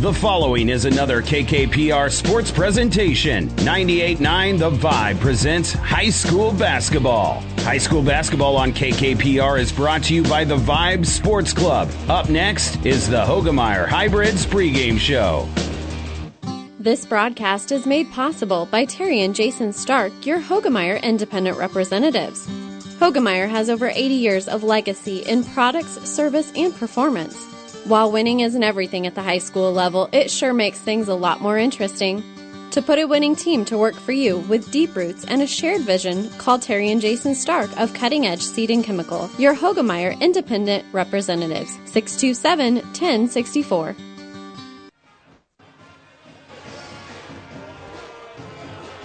The following is another KKPR sports presentation. 98.9 The Vibe presents high school basketball. High school basketball on KKPR is brought to you by the Vibe Sports Club. Up next is the Hoegemeyer Hybrids pregame show. This broadcast is made possible by Terry and Jason Stark, your Hoegemeyer independent representatives. Hoegemeyer has over 80 years of legacy in products, service, and performance. While winning isn't everything at the high school level, it sure makes things a lot more interesting. To put a winning team to work for you with deep roots and a shared vision, call Terry and Jason Stark of Cutting Edge Seed and Chemical, your Hoegemeyer Independent Representatives, 627 1064.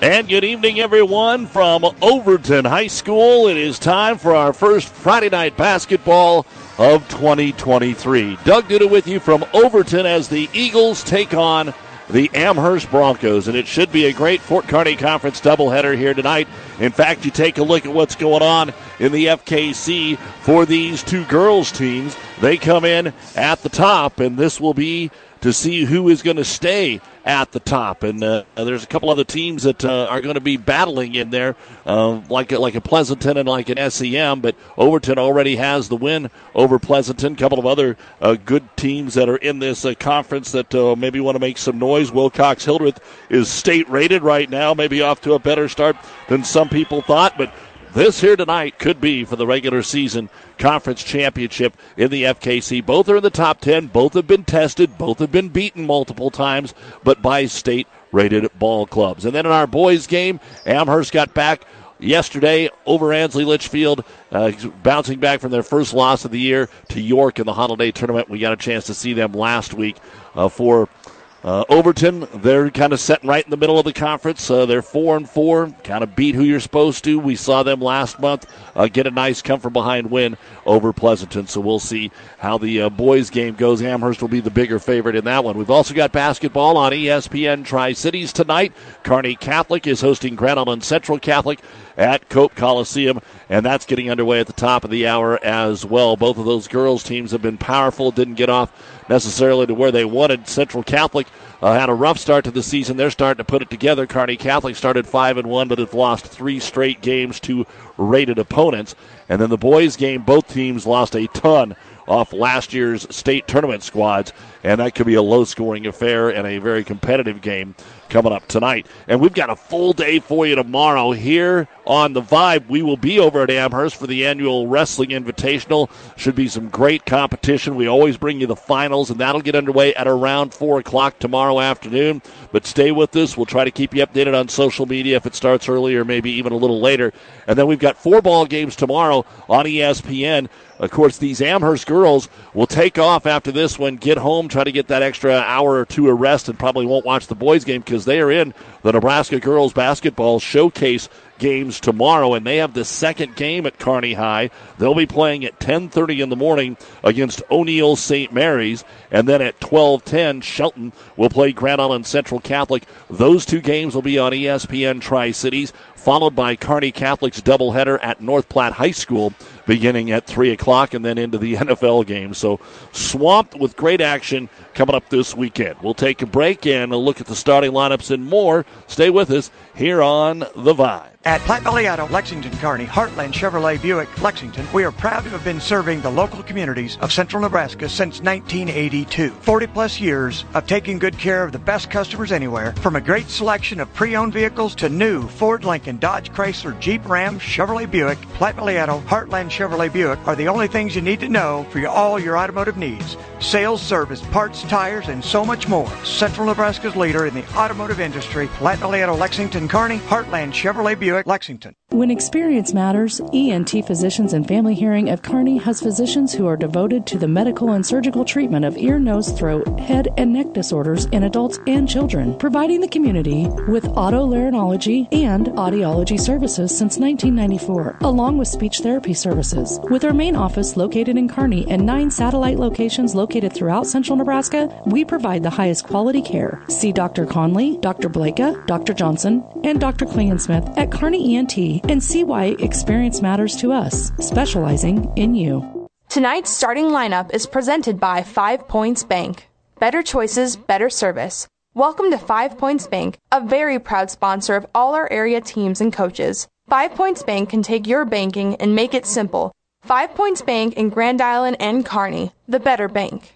And good evening, everyone, from Overton High School. It is time for our first Friday night basketball of 2023. Doug Duda with you from Overton as the Eagles take on the Amherst Broncos. And it should be a great Fort Kearny Conference doubleheader here tonight. In fact, you take a look at what's going on in the FKC for these two girls' teams. They come in at the top, and this will be to see who is going to stay at the top. And uh, there's a couple other teams that uh, are going to be battling in there, uh, like like a Pleasanton and like an SEM. But Overton already has the win over Pleasanton. A couple of other uh, good teams that are in this uh, conference that uh, maybe want to make some noise. Wilcox Hildreth is state rated right now, maybe off to a better start than some people thought, but. This here tonight could be for the regular season conference championship in the FKC. Both are in the top 10. Both have been tested. Both have been beaten multiple times, but by state rated ball clubs. And then in our boys game, Amherst got back yesterday over Ansley Litchfield, uh, bouncing back from their first loss of the year to York in the holiday tournament. We got a chance to see them last week uh, for uh, Overton, they're kind of sitting right in the middle of the conference. Uh, they're four and four, kind of beat who you're supposed to. We saw them last month uh, get a nice come from behind win over Pleasanton. So we'll see how the uh, boys game goes. Amherst will be the bigger favorite in that one. We've also got basketball on ESPN Tri Cities tonight. Kearney Catholic is hosting Grand Island Central Catholic at Cope Coliseum, and that's getting underway at the top of the hour as well. Both of those girls' teams have been powerful, didn't get off necessarily to where they wanted. Central Catholic uh, had a rough start to the season. They're starting to put it together. Kearney Catholic started five and one, but have lost three straight games to rated opponents. And then the boys' game, both teams lost a ton off last year's state tournament squads, and that could be a low scoring affair and a very competitive game coming up tonight. And we've got a full day for you tomorrow here on the Vibe. We will be over at Amherst for the annual Wrestling Invitational. Should be some great competition. We always bring you the finals, and that'll get underway at around 4 o'clock tomorrow afternoon. But stay with us. We'll try to keep you updated on social media if it starts earlier, maybe even a little later. And then we've got four ball games tomorrow on ESPN. Of course, these Amherst girls will take off after this one, get home, try to get that extra hour or two of rest, and probably won't watch the boys' game because they are in the Nebraska girls basketball showcase games tomorrow, and they have the second game at Kearney High. They'll be playing at 10:30 in the morning against O'Neill St. Mary's, and then at 12:10, Shelton will play Grand Island Central Catholic. Those two games will be on ESPN Tri Cities, followed by Kearney Catholic's doubleheader at North Platte High School beginning at 3 o'clock and then into the NFL game. So swamped with great action coming up this weekend. We'll take a break and a look at the starting lineups and more. Stay with us here on The Vibe. At Platte Valley Auto, Lexington, Kearney, Heartland Chevrolet Buick, Lexington, we are proud to have been serving the local communities of central Nebraska since 1982. 40 plus years of taking good care of the best customers anywhere, from a great selection of pre-owned vehicles to new Ford, Lincoln, Dodge, Chrysler, Jeep, Ram, Chevrolet Buick, Platte Valley Auto, Heartland Chevrolet Buick are the only things you need to know for all your automotive needs. Sales, service, parts, tires, and so much more. Central Nebraska's leader in the automotive industry, Valley Lexington, Kearney, Heartland Chevrolet Buick, Lexington. When experience matters, ENT Physicians and Family Hearing of Kearney has physicians who are devoted to the medical and surgical treatment of ear, nose, throat, head, and neck disorders in adults and children, providing the community with otolaryngology and audiology services since 1994, along with speech therapy services. With our main office located in Kearney and nine satellite locations located throughout central Nebraska, we provide the highest quality care. See Dr. Conley, Dr. Blaka, Dr. Johnson, and Dr. Klingensmith at Kearney ENT and see why experience matters to us, specializing in you. Tonight's starting lineup is presented by Five Points Bank. Better choices, better service. Welcome to Five Points Bank, a very proud sponsor of all our area teams and coaches. Five Points Bank can take your banking and make it simple. Five Points Bank in Grand Island and Kearney, the better bank.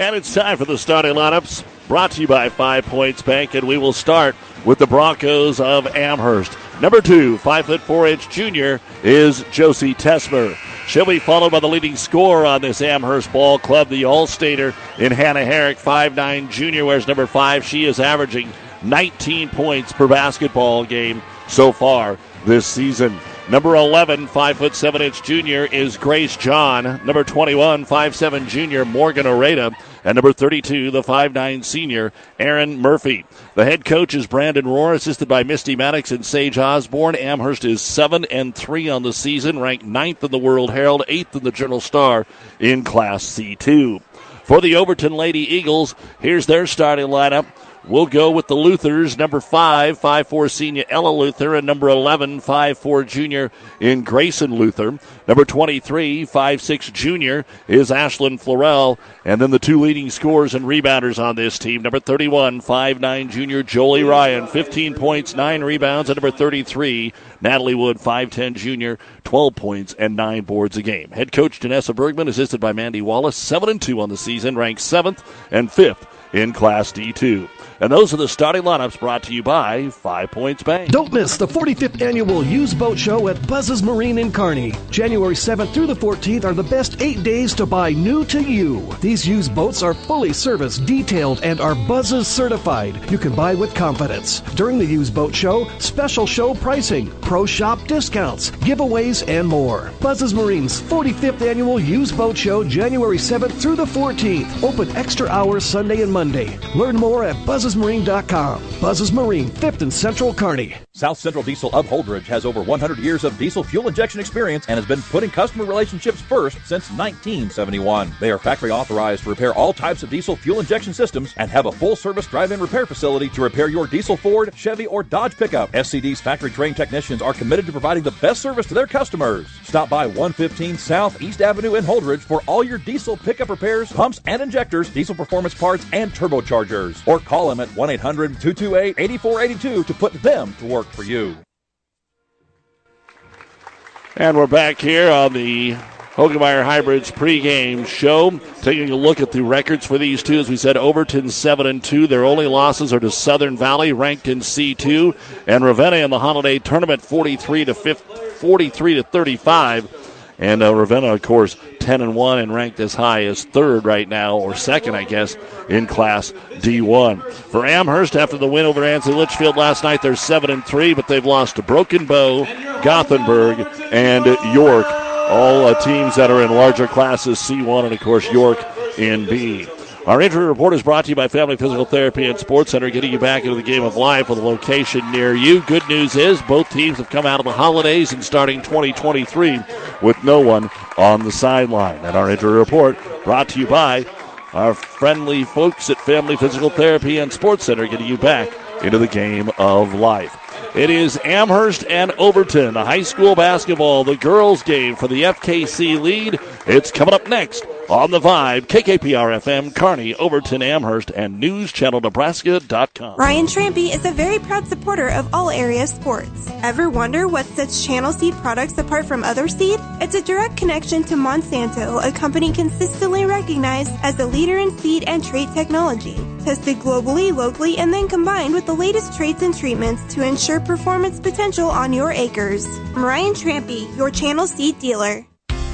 And it's time for the starting lineups brought to you by Five Points Bank, and we will start with the Broncos of Amherst. Number two, five foot four inch junior, is Josie Tesmer. She'll be followed by the leading scorer on this Amherst Ball Club, the All-Stater in Hannah Herrick, five nine junior, wears number five. She is averaging 19 points per basketball game so far this season. Number 11, 5 foot 7 inch junior is Grace John. Number 21, 5'7 junior Morgan Oreda. And number 32, the 5'9 senior Aaron Murphy. The head coach is Brandon Rohr, assisted by Misty Maddox and Sage Osborne. Amherst is 7 and 3 on the season, ranked 9th in the World Herald, 8th in the Journal Star in Class C2. For the Overton Lady Eagles, here's their starting lineup. We'll go with the Luthers, number 5, 5'4 senior Ella Luther, and number 11, 5'4 junior in Grayson Luther. Number 23, 5'6 junior is Ashlyn Florell. And then the two leading scorers and rebounders on this team. Number 31, 5'9 junior Jolie Ryan, 15 points, 9 rebounds. And number 33, Natalie Wood, 5'10 junior, 12 points and 9 boards a game. Head coach Janessa Bergman, assisted by Mandy Wallace, 7 and 2 on the season, ranked 7th and 5th in Class D2. And those are the starting lineups brought to you by Five Points Bank. Don't miss the 45th annual Used Boat Show at Buzz's Marine in Kearney. January 7th through the 14th are the best eight days to buy new to you. These used boats are fully serviced, detailed, and are Buzz's certified. You can buy with confidence. During the Used Boat Show, special show pricing, pro shop discounts, giveaways, and more. Buzz's Marine's 45th annual Used Boat Show, January 7th through the 14th. Open extra hours Sunday and Monday. Learn more at buzzesmarine.com. Buzzes Marine, 5th and Central Kearney. South Central Diesel of Holdrege has over 100 years of diesel fuel injection experience and has been putting customer relationships first since 1971. They are factory authorized to repair all types of diesel fuel injection systems and have a full service drive in repair facility to repair your diesel Ford, Chevy, or Dodge pickup. SCD's factory trained technicians are committed to providing the best service to their customers. Stop by 115 South East Avenue in Holdrege for all your diesel pickup repairs, pumps and injectors, diesel performance parts, and turbochargers. Or call them at 1 800 228 8482 to put them to work for you. And we're back here on the Hoegemeyer Hybrids pregame show, taking a look at the records for these two. As we said, Overton seven and two. Their only losses are to Southern Valley, ranked in C two, and Ravenna in the holiday tournament, forty three to 43 to thirty five. And uh, Ravenna, of course, 10 and 1 and ranked as high as third right now, or second, I guess, in Class D1. For Amherst, after the win over Ansley Litchfield last night, they're 7 and 3, but they've lost to Broken Bow, Gothenburg, and York. All uh, teams that are in larger classes, C1, and of course, York in B. Our injury report is brought to you by Family Physical Therapy and Sports Center, getting you back into the game of life with a location near you. Good news is both teams have come out of the holidays and starting 2023 with no one on the sideline. And our injury report brought to you by our friendly folks at Family Physical Therapy and Sports Center, getting you back into the game of life. It is Amherst and Overton, high school basketball, the girls' game for the FKC lead. It's coming up next on the Vibe, KKPR FM, Kearney, Overton, Amherst, and NewsChannelNebraska.com. Ryan Trampy is a very proud supporter of all area sports. Ever wonder what sets Channel Seed products apart from other seed? It's a direct connection to Monsanto, a company consistently recognized as the leader in seed and trait technology. Tested globally, locally, and then combined with the latest traits and treatments to ensure performance potential on your acres. Ryan Trampy, your Channel Seed dealer.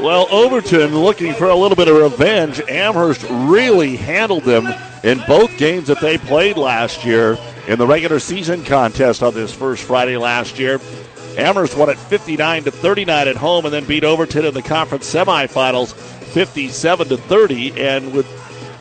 Well, Overton looking for a little bit of revenge. Amherst really handled them in both games that they played last year in the regular season contest on this first Friday last year. Amherst won it 59 to 39 at home and then beat Overton in the conference semifinals 57 to 30 and with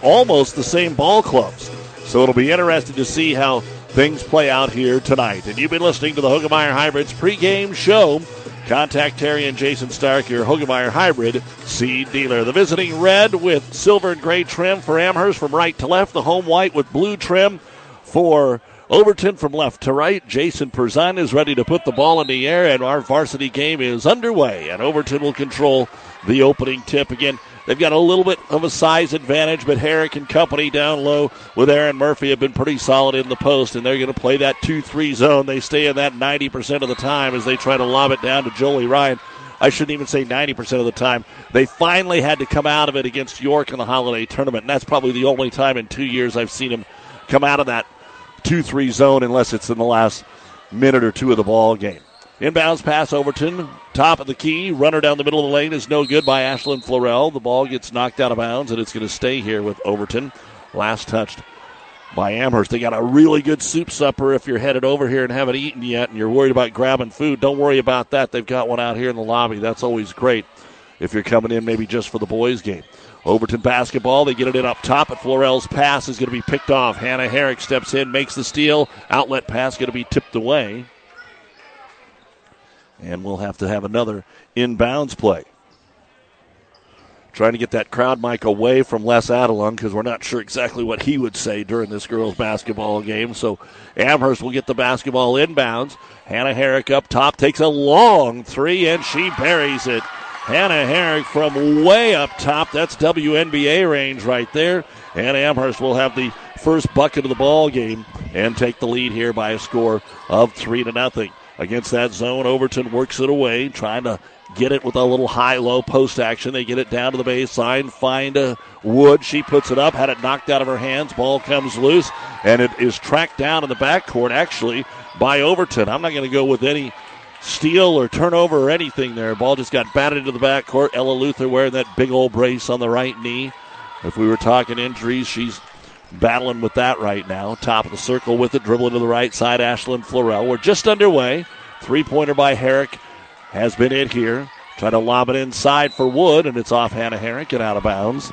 almost the same ball clubs. So it'll be interesting to see how things play out here tonight. And you've been listening to the Hoegemeyer Hybrids pregame show. Contact Terry and Jason Stark, your Hoegemeyer Hybrid seed dealer. The visiting red with silver and gray trim for Amherst from right to left. The home white with blue trim for Overton from left to right. Jason Perzan is ready to put the ball in the air, and our varsity game is underway. And Overton will control the opening tip again. They've got a little bit of a size advantage, but Herrick and company down low with Aaron Murphy have been pretty solid in the post, and they're going to play that 2 3 zone. They stay in that 90% of the time as they try to lob it down to Jolie Ryan. I shouldn't even say 90% of the time. They finally had to come out of it against York in the holiday tournament, and that's probably the only time in two years I've seen them come out of that 2 3 zone unless it's in the last minute or two of the ball game. Inbounds pass Overton. Top of the key. Runner down the middle of the lane is no good by Ashlyn Florell. The ball gets knocked out of bounds, and it's going to stay here with Overton. Last touched by Amherst. They got a really good soup supper if you're headed over here and haven't eaten yet and you're worried about grabbing food. Don't worry about that. They've got one out here in the lobby. That's always great if you're coming in maybe just for the boys' game. Overton basketball. They get it in up top, but Florell's pass is going to be picked off. Hannah Herrick steps in, makes the steal. Outlet pass going to be tipped away. And we'll have to have another inbounds play. Trying to get that crowd mic away from Les Adelung because we're not sure exactly what he would say during this girls' basketball game. So Amherst will get the basketball inbounds. Hannah Herrick up top takes a long three and she buries it. Hannah Herrick from way up top. That's WNBA range right there. And Amherst will have the first bucket of the ball game and take the lead here by a score of three to nothing against that zone. Overton works it away, trying to get it with a little high low post action. They get it down to the baseline, find a Wood. She puts it up, had it knocked out of her hands. Ball comes loose, and it is tracked down in the backcourt actually by Overton. I'm not going to go with any steal or turnover or anything there. Ball just got batted into the backcourt. Ella Luther wearing that big old brace on the right knee. If we were talking injuries, she's battling with that right now. Top of the circle with it, dribbling to the right side. Ashlyn Florell. We're just underway. Three pointer by Herrick has been it here. Trying to lob it inside for Wood, and it's off Hannah Herrick and out of bounds.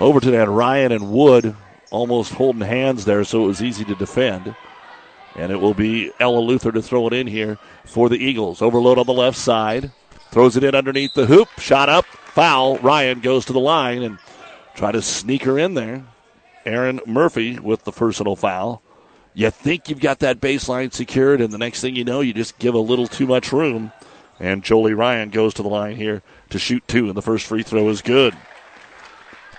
Overton had Ryan and Wood almost holding hands there, so it was easy to defend. And it will be Ella Luther to throw it in here for the Eagles. Overload on the left side. Throws it in underneath the hoop. Shot up. Foul. Ryan goes to the line and Try to sneak her in there. Aaron Murphy with the personal foul. You think you've got that baseline secured, and the next thing you know, you just give a little too much room. And Jolie Ryan goes to the line here to shoot two, and the first free throw is good.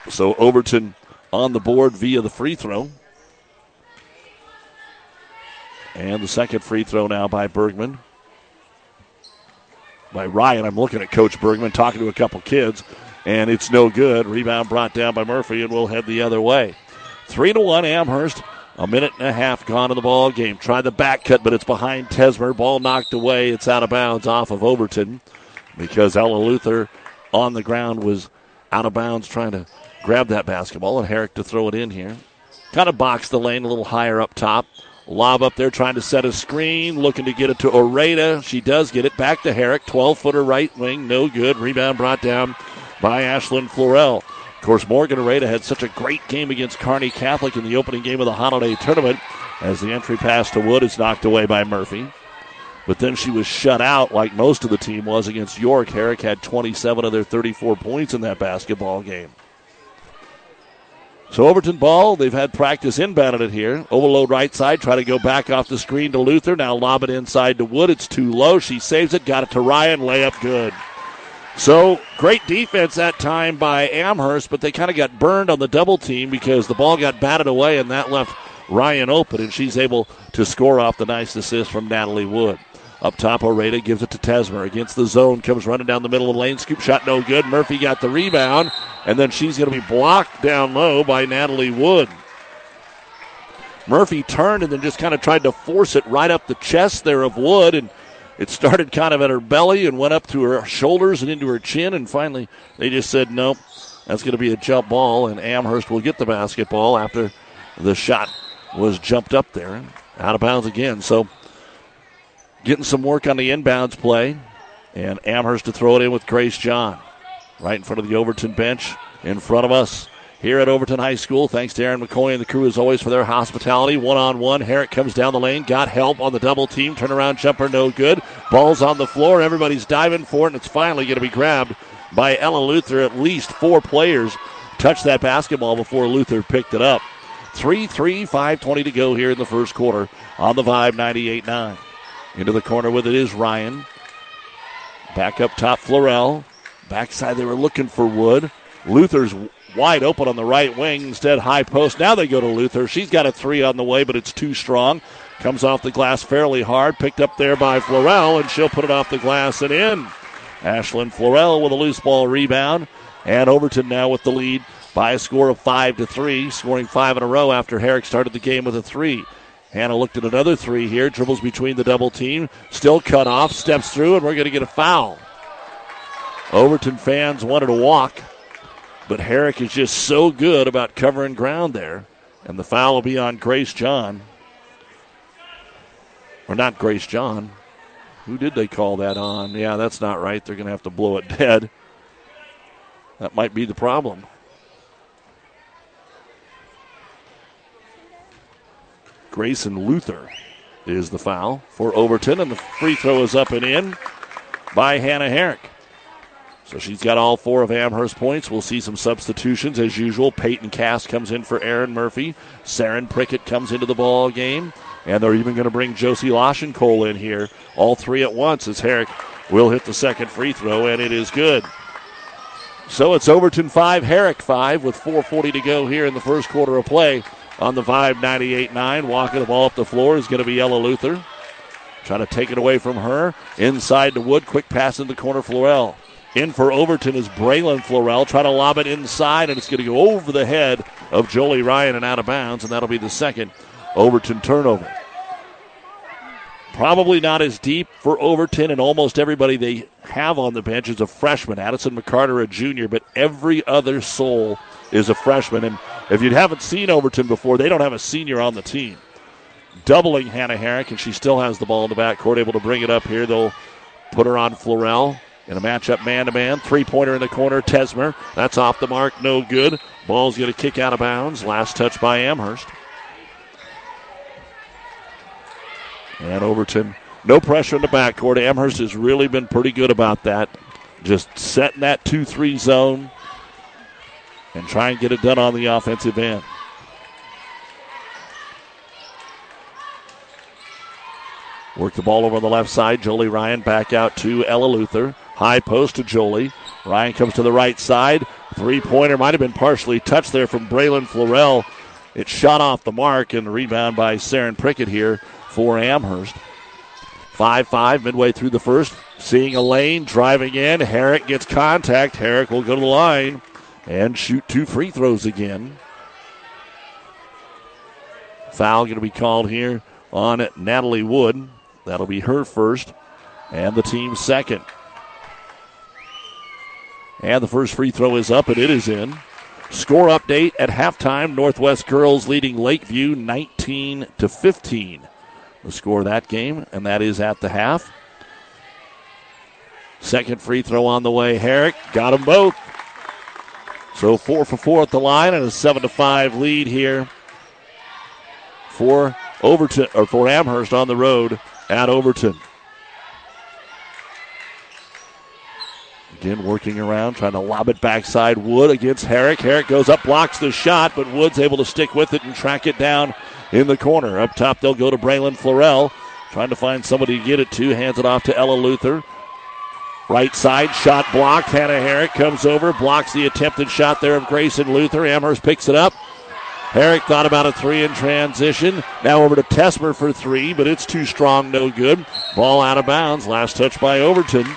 So Overton on the board via the free throw. And the second free throw now by Bergman. By Ryan. I'm looking at Coach Bergman talking to a couple kids and it's no good. Rebound brought down by Murphy, and we'll head the other way. Three to one, Amherst. A minute and a half gone in the ball game. Tried the back cut, but it's behind Tesmer. Ball knocked away. It's out of bounds off of Overton because Ella Luther on the ground was out of bounds trying to grab that basketball, and Herrick to throw it in here. Kind of box the lane a little higher up top. Lob up there trying to set a screen, looking to get it to Oreda. She does get it back to Herrick. 12 footer right wing, no good. Rebound brought down by Ashlyn Florell. Of course, Morgan Oreda had such a great game against Kearney Catholic in the opening game of the holiday tournament as the entry pass to Wood is knocked away by Murphy. But then she was shut out like most of the team was against York. Herrick had 27 of their 34 points in that basketball game. So Overton ball, they've had practice inbounded it here. Overload right side, try to go back off the screen to Luther. Now lob it inside to Wood. It's too low. She saves it, got it to Ryan. Layup good. So great defense that time by Amherst, but they kind of got burned on the double team because the ball got batted away and that left Ryan open, and she's able to score off the nice assist from Natalie Wood. Up top, Oreda gives it to Tesmer. Against the zone, comes running down the middle of the lane. Scoop shot no good. Murphy got the rebound, and then she's going to be blocked down low by Natalie Wood. Murphy turned and then just kind of tried to force it right up the chest there of Wood, and it started kind of at her belly and went up to her shoulders and into her chin, and finally they just said, nope, that's going to be a jump ball, and Amherst will get the basketball after the shot was jumped up there. and Out of bounds again. So getting some work on the inbounds play, and Amherst to throw it in with Grace John. Right in front of the Overton bench, in front of us here at Overton High School. Thanks to Aaron McCoy and the crew as always for their hospitality. One on one. Herrick comes down the lane, got help on the double team. Turnaround jumper, no good. Ball's on the floor. Everybody's diving for it, and it's finally going to be grabbed by Ella Luther. At least four players touched that basketball before Luther picked it up. 3 3, 5.20 to go here in the first quarter on the Vibe 98 9. Into the corner with it is Ryan. Back up top, Florell. Backside, they were looking for Wood. Luther's wide open on the right wing. Instead, high post. Now they go to Luther. She's got a three on the way, but it's too strong. Comes off the glass fairly hard. Picked up there by Florell, and she'll put it off the glass and in. Ashlyn Florell with a loose ball rebound. And Overton now with the lead by a score of five to three, scoring five in a row after Herrick started the game with a three. Hannah looked at another three here, dribbles between the double team, still cut off, steps through, and we're going to get a foul. Overton fans wanted a walk. But Herrick is just so good about covering ground there. And the foul will be on Grace John. Or not Grace John. Who did they call that on? Yeah, that's not right. They're going to have to blow it dead. That might be the problem. Grayson Luther is the foul for Overton, and the free throw is up and in by Hannah Herrick. So she's got all four of Amherst points. We'll see some substitutions as usual. Peyton Cass comes in for Aaron Murphy. Saren Prickett comes into the ball game. And they're even going to bring Josie Loschenkole in here. All three at once as Herrick will hit the second free throw, and it is good. So it's Overton 5, Herrick 5 with 4.40 to go here in the first quarter of play on the Vibe 98 9. Walking the ball up the floor is going to be Ella Luther. Trying to take it away from her. Inside to Wood. Quick pass in the corner, Florell. In for Overton is Braylon Florell. Trying to lob it inside, and it's going to go over the head of Jolie Ryan and out of bounds, and that'll be the second Overton turnover. Probably not as deep for Overton, and almost everybody they have on the bench is a freshman. Addison McCarter, a junior, but every other soul is a freshman. And if you haven't seen Overton before, they don't have a senior on the team. Doubling Hannah Herrick, and she still has the ball in the backcourt, able to bring it up here. They'll put her on Florell. In a matchup man to man, three pointer in the corner, Tesmer. That's off the mark, no good. Ball's going to kick out of bounds. Last touch by Amherst. And Overton, no pressure in the backcourt. Amherst has really been pretty good about that. Just setting that 2 3 zone and try and get it done on the offensive end. Work the ball over the left side. Jolie Ryan back out to Ella Luther. High post to Jolie. Ryan comes to the right side. Three pointer might have been partially touched there from Braylon Florell. It shot off the mark and the rebound by Saren Prickett here for Amherst. 5 5 midway through the first. Seeing a lane, driving in. Herrick gets contact. Herrick will go to the line and shoot two free throws again. Foul going to be called here on Natalie Wood. That'll be her first and the team second. And the first free throw is up and it is in. Score update at halftime. Northwest girls leading Lakeview 19 to 15. The score of that game, and that is at the half. Second free throw on the way. Herrick got them both. So four for four at the line and a seven to five lead here for Overton or for Amherst on the road at Overton. Again, working around, trying to lob it backside. Wood against Herrick. Herrick goes up, blocks the shot, but Wood's able to stick with it and track it down in the corner. Up top, they'll go to Braylon Florell, trying to find somebody to get it to. Hands it off to Ella Luther. Right side, shot blocked. Hannah Herrick comes over, blocks the attempted shot there of Grayson Luther. Amherst picks it up. Herrick thought about a three in transition. Now over to Tesmer for three, but it's too strong, no good. Ball out of bounds. Last touch by Overton.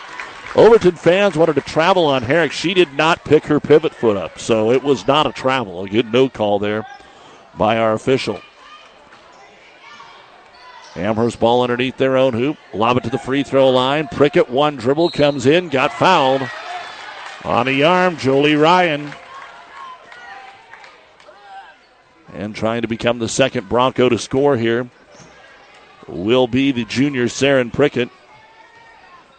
Overton fans wanted to travel on Herrick. She did not pick her pivot foot up, so it was not a travel. A good no call there by our official. Amherst ball underneath their own hoop. Lob it to the free throw line. Prickett one dribble comes in, got fouled. On the arm, Jolie Ryan. And trying to become the second Bronco to score here will be the junior Saren Prickett.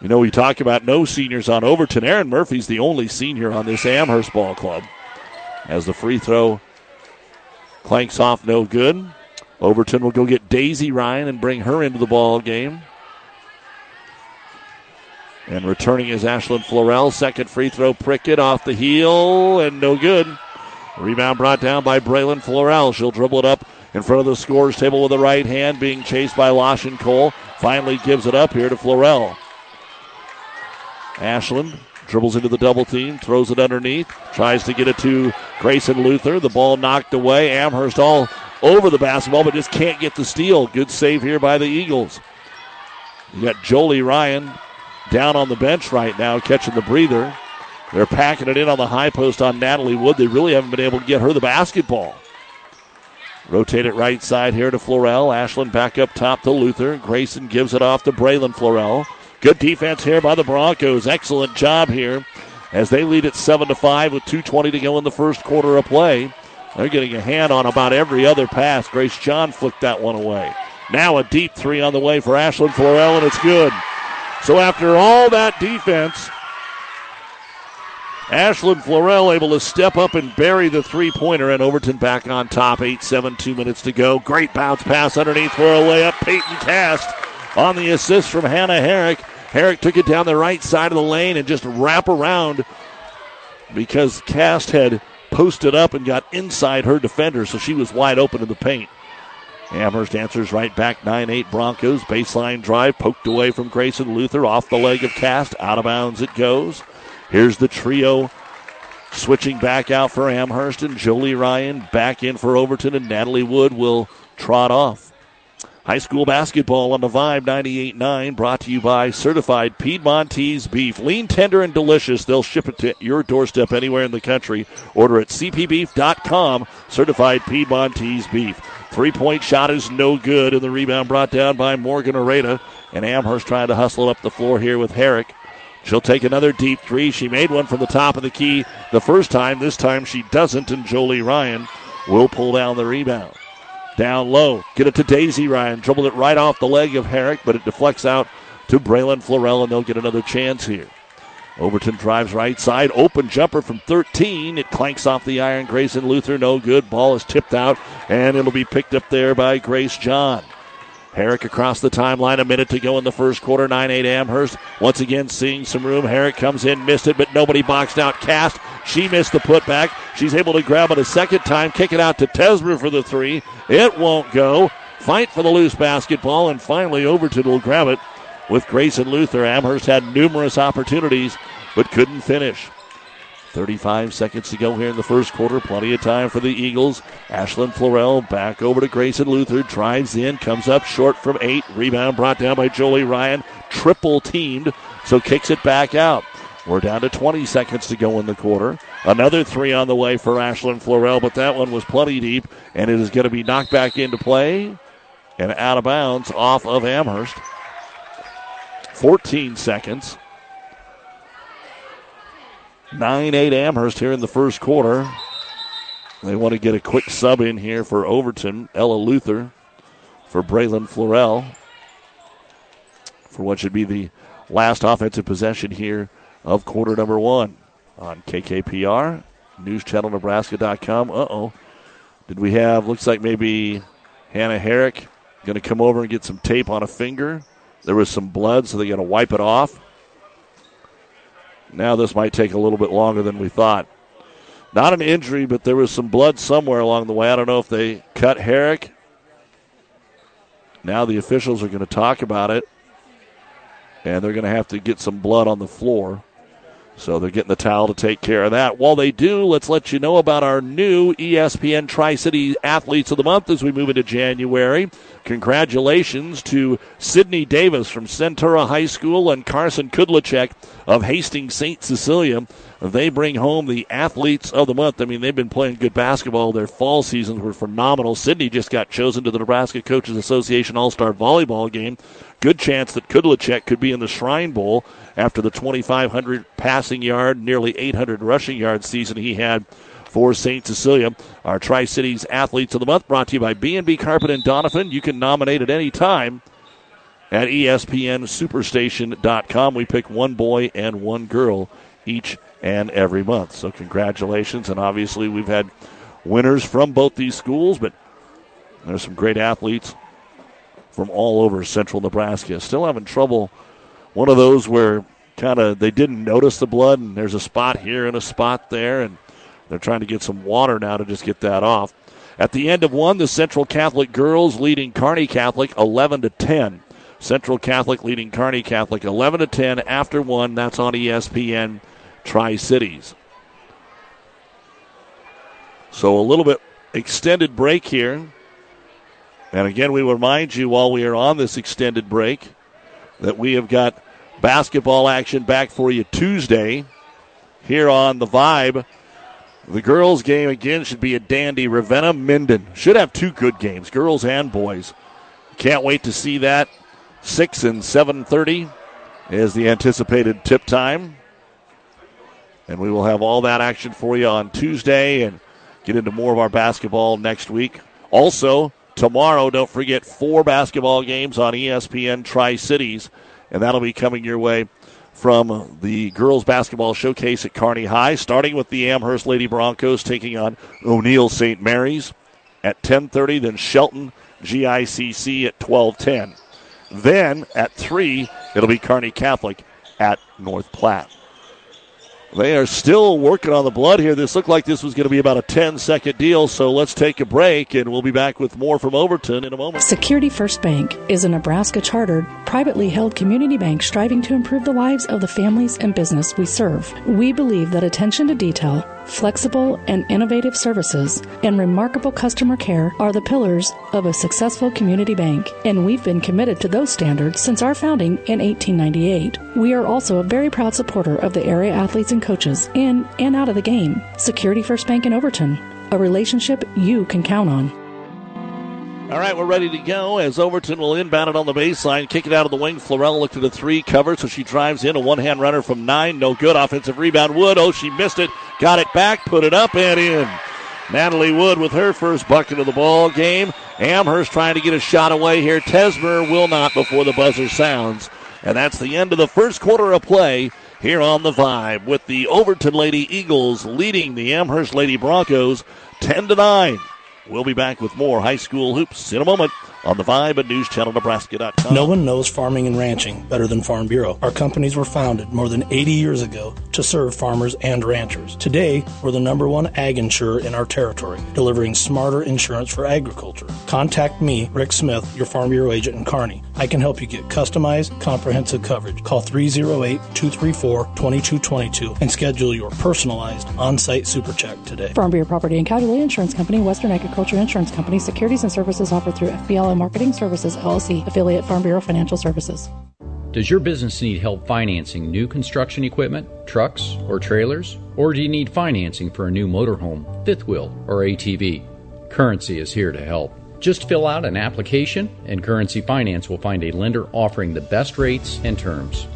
You know, we talk about no seniors on Overton. Aaron Murphy's the only senior on this Amherst ball club. as the free throw clanks off no good. Overton will go get Daisy Ryan and bring her into the ball game. And returning is Ashlyn Florell. Second free throw, Prickett off the heel and no good. Rebound brought down by Braylon Florell. She'll dribble it up in front of the scores table with the right hand, being chased by Lashin Cole. Finally gives it up here to Florell. Ashlyn dribbles into the double team, throws it underneath, tries to get it to Grayson Luther. The ball knocked away. Amherst all over the basketball, but just can't get the steal. Good save here by the Eagles. You got Jolie Ryan down on the bench right now, catching the breather. They're packing it in on the high post on Natalie Wood. They really haven't been able to get her the basketball. Rotate it right side here to Florell. Ashlyn back up top to Luther. Grayson gives it off to Braylon Florell. Good defense here by the Broncos. Excellent job here as they lead at 7 to 5 with 2.20 to go in the first quarter of play. They're getting a hand on about every other pass. Grace John flicked that one away. Now a deep three on the way for Ashlyn Florell, and it's good. So after all that defense, Ashlyn Florell able to step up and bury the three pointer, and Overton back on top. 8 7, 2 minutes to go. Great bounce pass underneath for a layup. Peyton Cast on the assist from Hannah Herrick. Herrick took it down the right side of the lane and just wrap around because Cast had posted up and got inside her defender, so she was wide open in the paint. Amherst answers right back 9 8 Broncos. Baseline drive poked away from Grayson Luther off the leg of Cast. Out of bounds it goes. Here's the trio switching back out for Amherst and Jolie Ryan back in for Overton, and Natalie Wood will trot off. High school basketball on the Vibe 98.9 brought to you by certified Piedmontese beef. Lean, tender, and delicious. They'll ship it to your doorstep anywhere in the country. Order at cpbeef.com. Certified Piedmontese beef. Three point shot is no good, and the rebound brought down by Morgan Areta. And Amherst trying to hustle up the floor here with Herrick. She'll take another deep three. She made one from the top of the key the first time. This time she doesn't, and Jolie Ryan will pull down the rebound. Down low. Get it to Daisy Ryan. Dribbled it right off the leg of Herrick, but it deflects out to Braylon Florell, and they'll get another chance here. Overton drives right side. Open jumper from 13. It clanks off the iron. Grayson Luther, no good. Ball is tipped out, and it'll be picked up there by Grace John. Herrick across the timeline, a minute to go in the first quarter. 9 8 Amherst. Once again, seeing some room. Herrick comes in, missed it, but nobody boxed out. Cast. She missed the putback. She's able to grab it a second time, kick it out to Tesmer for the three. It won't go. Fight for the loose basketball, and finally Overton will grab it with Grayson Luther. Amherst had numerous opportunities, but couldn't finish. 35 seconds to go here in the first quarter. Plenty of time for the Eagles. Ashlyn Florell back over to Grayson Luther. Drives in, comes up short from eight. Rebound brought down by Jolie Ryan. Triple teamed, so kicks it back out. We're down to 20 seconds to go in the quarter. Another three on the way for Ashlyn Florell, but that one was plenty deep, and it is going to be knocked back into play and out of bounds off of Amherst. 14 seconds. 9 8 Amherst here in the first quarter. They want to get a quick sub in here for Overton. Ella Luther for Braylon Florell for what should be the last offensive possession here of quarter number one on KKPR, newschannelnebraska.com. Uh oh. Did we have, looks like maybe Hannah Herrick going to come over and get some tape on a finger. There was some blood, so they're going to wipe it off. Now this might take a little bit longer than we thought. Not an injury, but there was some blood somewhere along the way. I don't know if they cut Herrick. Now the officials are going to talk about it, and they're going to have to get some blood on the floor. So they're getting the towel to take care of that. While they do, let's let you know about our new ESPN Tri City Athletes of the Month as we move into January. Congratulations to Sydney Davis from Centura High School and Carson Kudlacek of Hastings St. Cecilia. They bring home the Athletes of the Month. I mean, they've been playing good basketball. Their fall seasons were phenomenal. Sydney just got chosen to the Nebraska Coaches Association All Star Volleyball game. Good chance that Kudlacek could be in the Shrine Bowl after the 2,500 passing yard, nearly 800 rushing yard season he had for St. Cecilia. Our Tri Cities Athletes of the Month brought to you by B&B Carpet and Donovan. You can nominate at any time at ESPNSuperstation.com. We pick one boy and one girl each and every month. So, congratulations. And obviously, we've had winners from both these schools, but there's some great athletes from all over central Nebraska. Still having trouble. One of those where kind of they didn't notice the blood, and there's a spot here and a spot there, and they're trying to get some water now to just get that off. At the end of one, the Central Catholic girls leading Kearney Catholic 11 to 10. Central Catholic leading Kearney Catholic 11 to 10 after one. That's on ESPN Tri Cities. So a little bit extended break here. And again, we remind you while we are on this extended break that we have got basketball action back for you Tuesday here on the Vibe. The girls' game again should be a dandy. Ravenna Minden should have two good games, girls and boys. Can't wait to see that. Six and seven thirty is the anticipated tip time, and we will have all that action for you on Tuesday and get into more of our basketball next week. Also, tomorrow, don't forget four basketball games on ESPN Tri Cities, and that'll be coming your way from the girls basketball showcase at Kearney High, starting with the Amherst Lady Broncos taking on O'Neill St. Mary's at 10:30, then Shelton GICC at 12:10. Then at 3, it'll be Kearney Catholic at North Platte. They are still working on the blood here. This looked like this was going to be about a 10 second deal, so let's take a break and we'll be back with more from Overton in a moment. Security First Bank is a Nebraska chartered, privately held community bank striving to improve the lives of the families and business we serve. We believe that attention to detail, flexible and innovative services, and remarkable customer care are the pillars of a successful community bank, and we've been committed to those standards since our founding in 1898. We are also a very proud supporter of the area athletes and coaches in and out of the game. Security First Bank in Overton, a relationship you can count on. All right, we're ready to go as Overton will inbound it on the baseline, kick it out of the wing. Florell looked at a three cover, so she drives in a one hand runner from nine. No good. Offensive rebound. Wood. Oh, she missed it. Got it back, put it up and in. Natalie Wood with her first bucket of the ball game. Amherst trying to get a shot away here. Tesmer will not before the buzzer sounds. And that's the end of the first quarter of play here on the Vibe with the Overton Lady Eagles leading the Amherst Lady Broncos 10 to 9. We'll be back with more high school hoops in a moment on the Vibe and News Channel Nebraska.com. No one knows farming and ranching better than Farm Bureau. Our companies were founded more than 80 years ago to serve farmers and ranchers. Today, we're the number one ag insurer in our territory, delivering smarter insurance for agriculture. Contact me, Rick Smith, your Farm Bureau agent in Kearney. I can help you get customized, comprehensive coverage. Call 308 234 2222 and schedule your personalized on site super check today. Farm Bureau Property and Casualty Insurance Company, Western Agriculture Insurance Company, securities and services offered through FBL Marketing Services, LLC, affiliate Farm Bureau Financial Services. Does your business need help financing new construction equipment, trucks, or trailers? Or do you need financing for a new motorhome, fifth wheel, or ATV? Currency is here to help. Just fill out an application, and Currency Finance will find a lender offering the best rates and terms.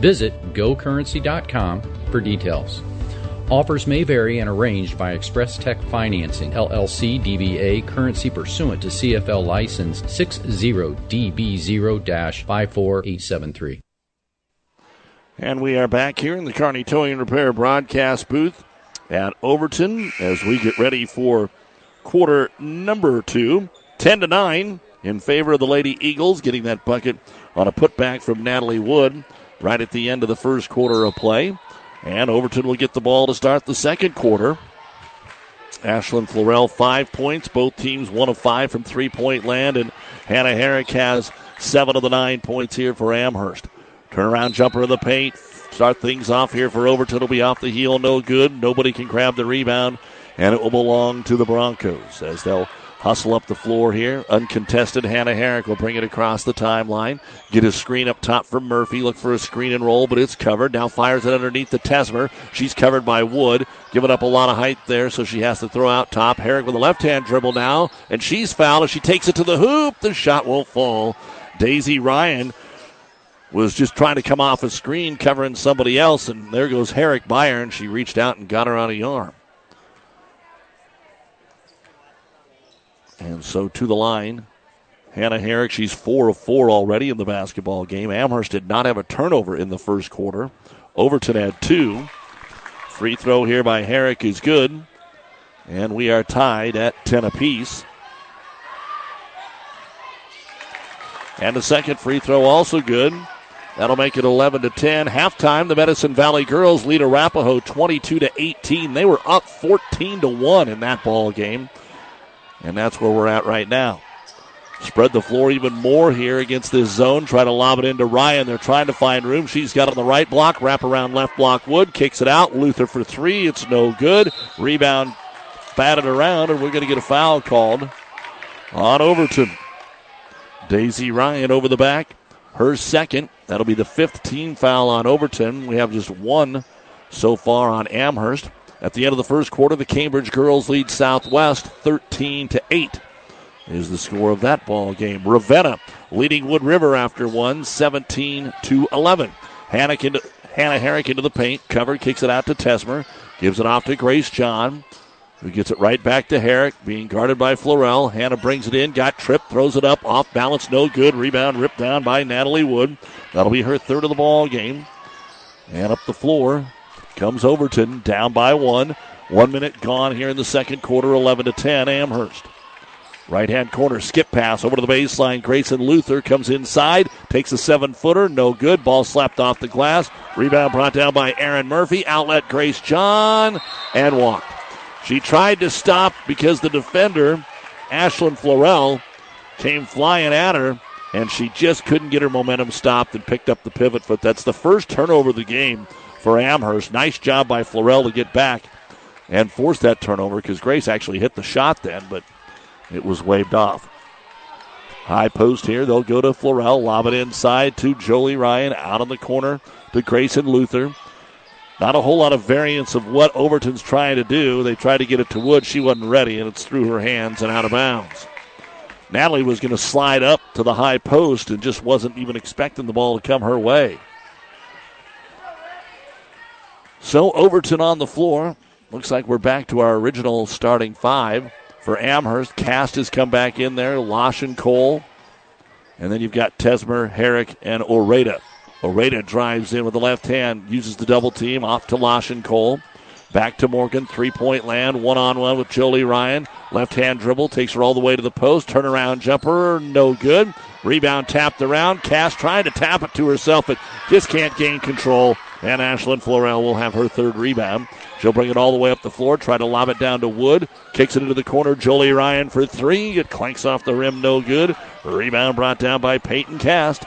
Visit gocurrency.com for details. Offers may vary and arranged by Express Tech Financing, LLC DBA, currency pursuant to CFL license 60DB0 54873. And we are back here in the Kearney Towing and Repair broadcast booth at Overton as we get ready for quarter number two. 10 to 9 in favor of the Lady Eagles, getting that bucket on a putback from Natalie Wood right at the end of the first quarter of play. And Overton will get the ball to start the second quarter. Ashlyn Florell, five points. Both teams one of five from three point land. And Hannah Herrick has seven of the nine points here for Amherst. Turnaround jumper in the paint. Start things off here for Overton. It'll be off the heel, no good. Nobody can grab the rebound. And it will belong to the Broncos as they'll Hustle up the floor here. Uncontested. Hannah Herrick will bring it across the timeline. Get a screen up top from Murphy. Look for a screen and roll, but it's covered. Now fires it underneath the Tesmer. She's covered by Wood. Giving up a lot of height there, so she has to throw out top. Herrick with a left hand dribble now, and she's fouled as she takes it to the hoop. The shot won't fall. Daisy Ryan was just trying to come off a screen covering somebody else, and there goes Herrick by her, and she reached out and got her on a arm. And so to the line, Hannah Herrick. She's four of four already in the basketball game. Amherst did not have a turnover in the first quarter. Overton had two. Free throw here by Herrick is good. And we are tied at 10 apiece. And the second free throw also good. That'll make it 11 to 10. Halftime, the Medicine Valley girls lead Arapahoe 22 to 18. They were up 14 to 1 in that ball game. And that's where we're at right now. Spread the floor even more here against this zone. Try to lob it into Ryan. They're trying to find room. She's got on the right block. Wrap around left block. Wood kicks it out. Luther for three. It's no good. Rebound batted around, and we're going to get a foul called on Overton. Daisy Ryan over the back. Her second. That'll be the fifth team foul on Overton. We have just one so far on Amherst. At the end of the first quarter, the Cambridge girls lead Southwest 13 to 8 is the score of that ball game. Ravenna leading Wood River after one, 17 to 11. Hannah, into, Hannah Herrick into the paint, covered, kicks it out to Tesmer, gives it off to Grace John, who gets it right back to Herrick, being guarded by Florell. Hannah brings it in, got tripped, throws it up, off balance, no good. Rebound ripped down by Natalie Wood. That'll be her third of the ball game. And up the floor comes Overton, down by one. One minute gone here in the second quarter, 11 to 10, Amherst. Right hand corner skip pass over to the baseline. Grayson Luther comes inside, takes a seven footer, no good. Ball slapped off the glass. Rebound brought down by Aaron Murphy. Outlet Grace John and walked. She tried to stop because the defender, Ashlyn Florell, came flying at her, and she just couldn't get her momentum stopped and picked up the pivot foot. That's the first turnover of the game for Amherst. Nice job by Florell to get back and force that turnover because Grace actually hit the shot then, but it was waved off. High post here. They'll go to Florell. Lob it inside to Jolie Ryan. Out on the corner to Grayson Luther. Not a whole lot of variance of what Overton's trying to do. They tried to get it to Wood. She wasn't ready, and it's through her hands and out of bounds. Natalie was going to slide up to the high post and just wasn't even expecting the ball to come her way. So Overton on the floor. Looks like we're back to our original starting five for Amherst. Cast has come back in there. Losh and Cole. And then you've got Tesmer, Herrick, and Oreda. Oreda drives in with the left hand, uses the double team off to Losh and Cole. Back to Morgan, three point land, one on one with Jolie Ryan. Left hand dribble, takes her all the way to the post. Turnaround jumper, no good. Rebound tapped around. Cass trying to tap it to herself, but just can't gain control. And Ashlyn Florell will have her third rebound. She'll bring it all the way up the floor, try to lob it down to Wood. Kicks it into the corner. Jolie Ryan for three. It clanks off the rim, no good. Rebound brought down by Peyton Cast.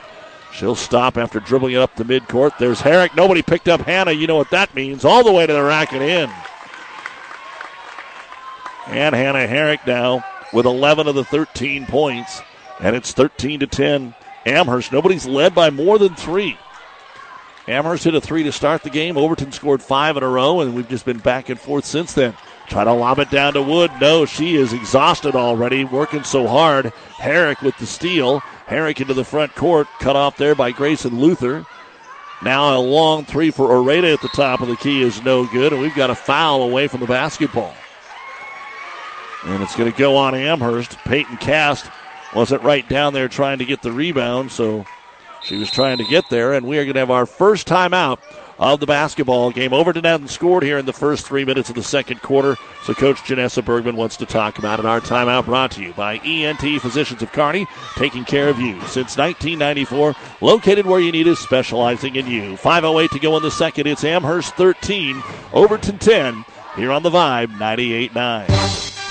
She'll stop after dribbling it up the midcourt. There's Herrick. Nobody picked up Hannah. You know what that means. All the way to the rack and in. And Hannah Herrick now with 11 of the 13 points. And it's 13 to 10. Amherst. Nobody's led by more than three. Amherst hit a three to start the game. Overton scored five in a row, and we've just been back and forth since then. Try to lob it down to Wood. No, she is exhausted already, working so hard. Herrick with the steal. Herrick into the front court, cut off there by Grayson Luther. Now a long three for Oreda at the top of the key is no good, and we've got a foul away from the basketball. And it's going to go on Amherst. Peyton Cast wasn't right down there trying to get the rebound, so she was trying to get there, and we are going to have our first timeout of the basketball game. Overton hasn't scored here in the first three minutes of the second quarter, so Coach Janessa Bergman wants to talk about it. Our timeout brought to you by ENT Physicians of Kearney, taking care of you since 1994, located where you need us, specializing in you. 5.08 to go in the second. It's Amherst 13, Overton 10, here on the Vibe 98 9.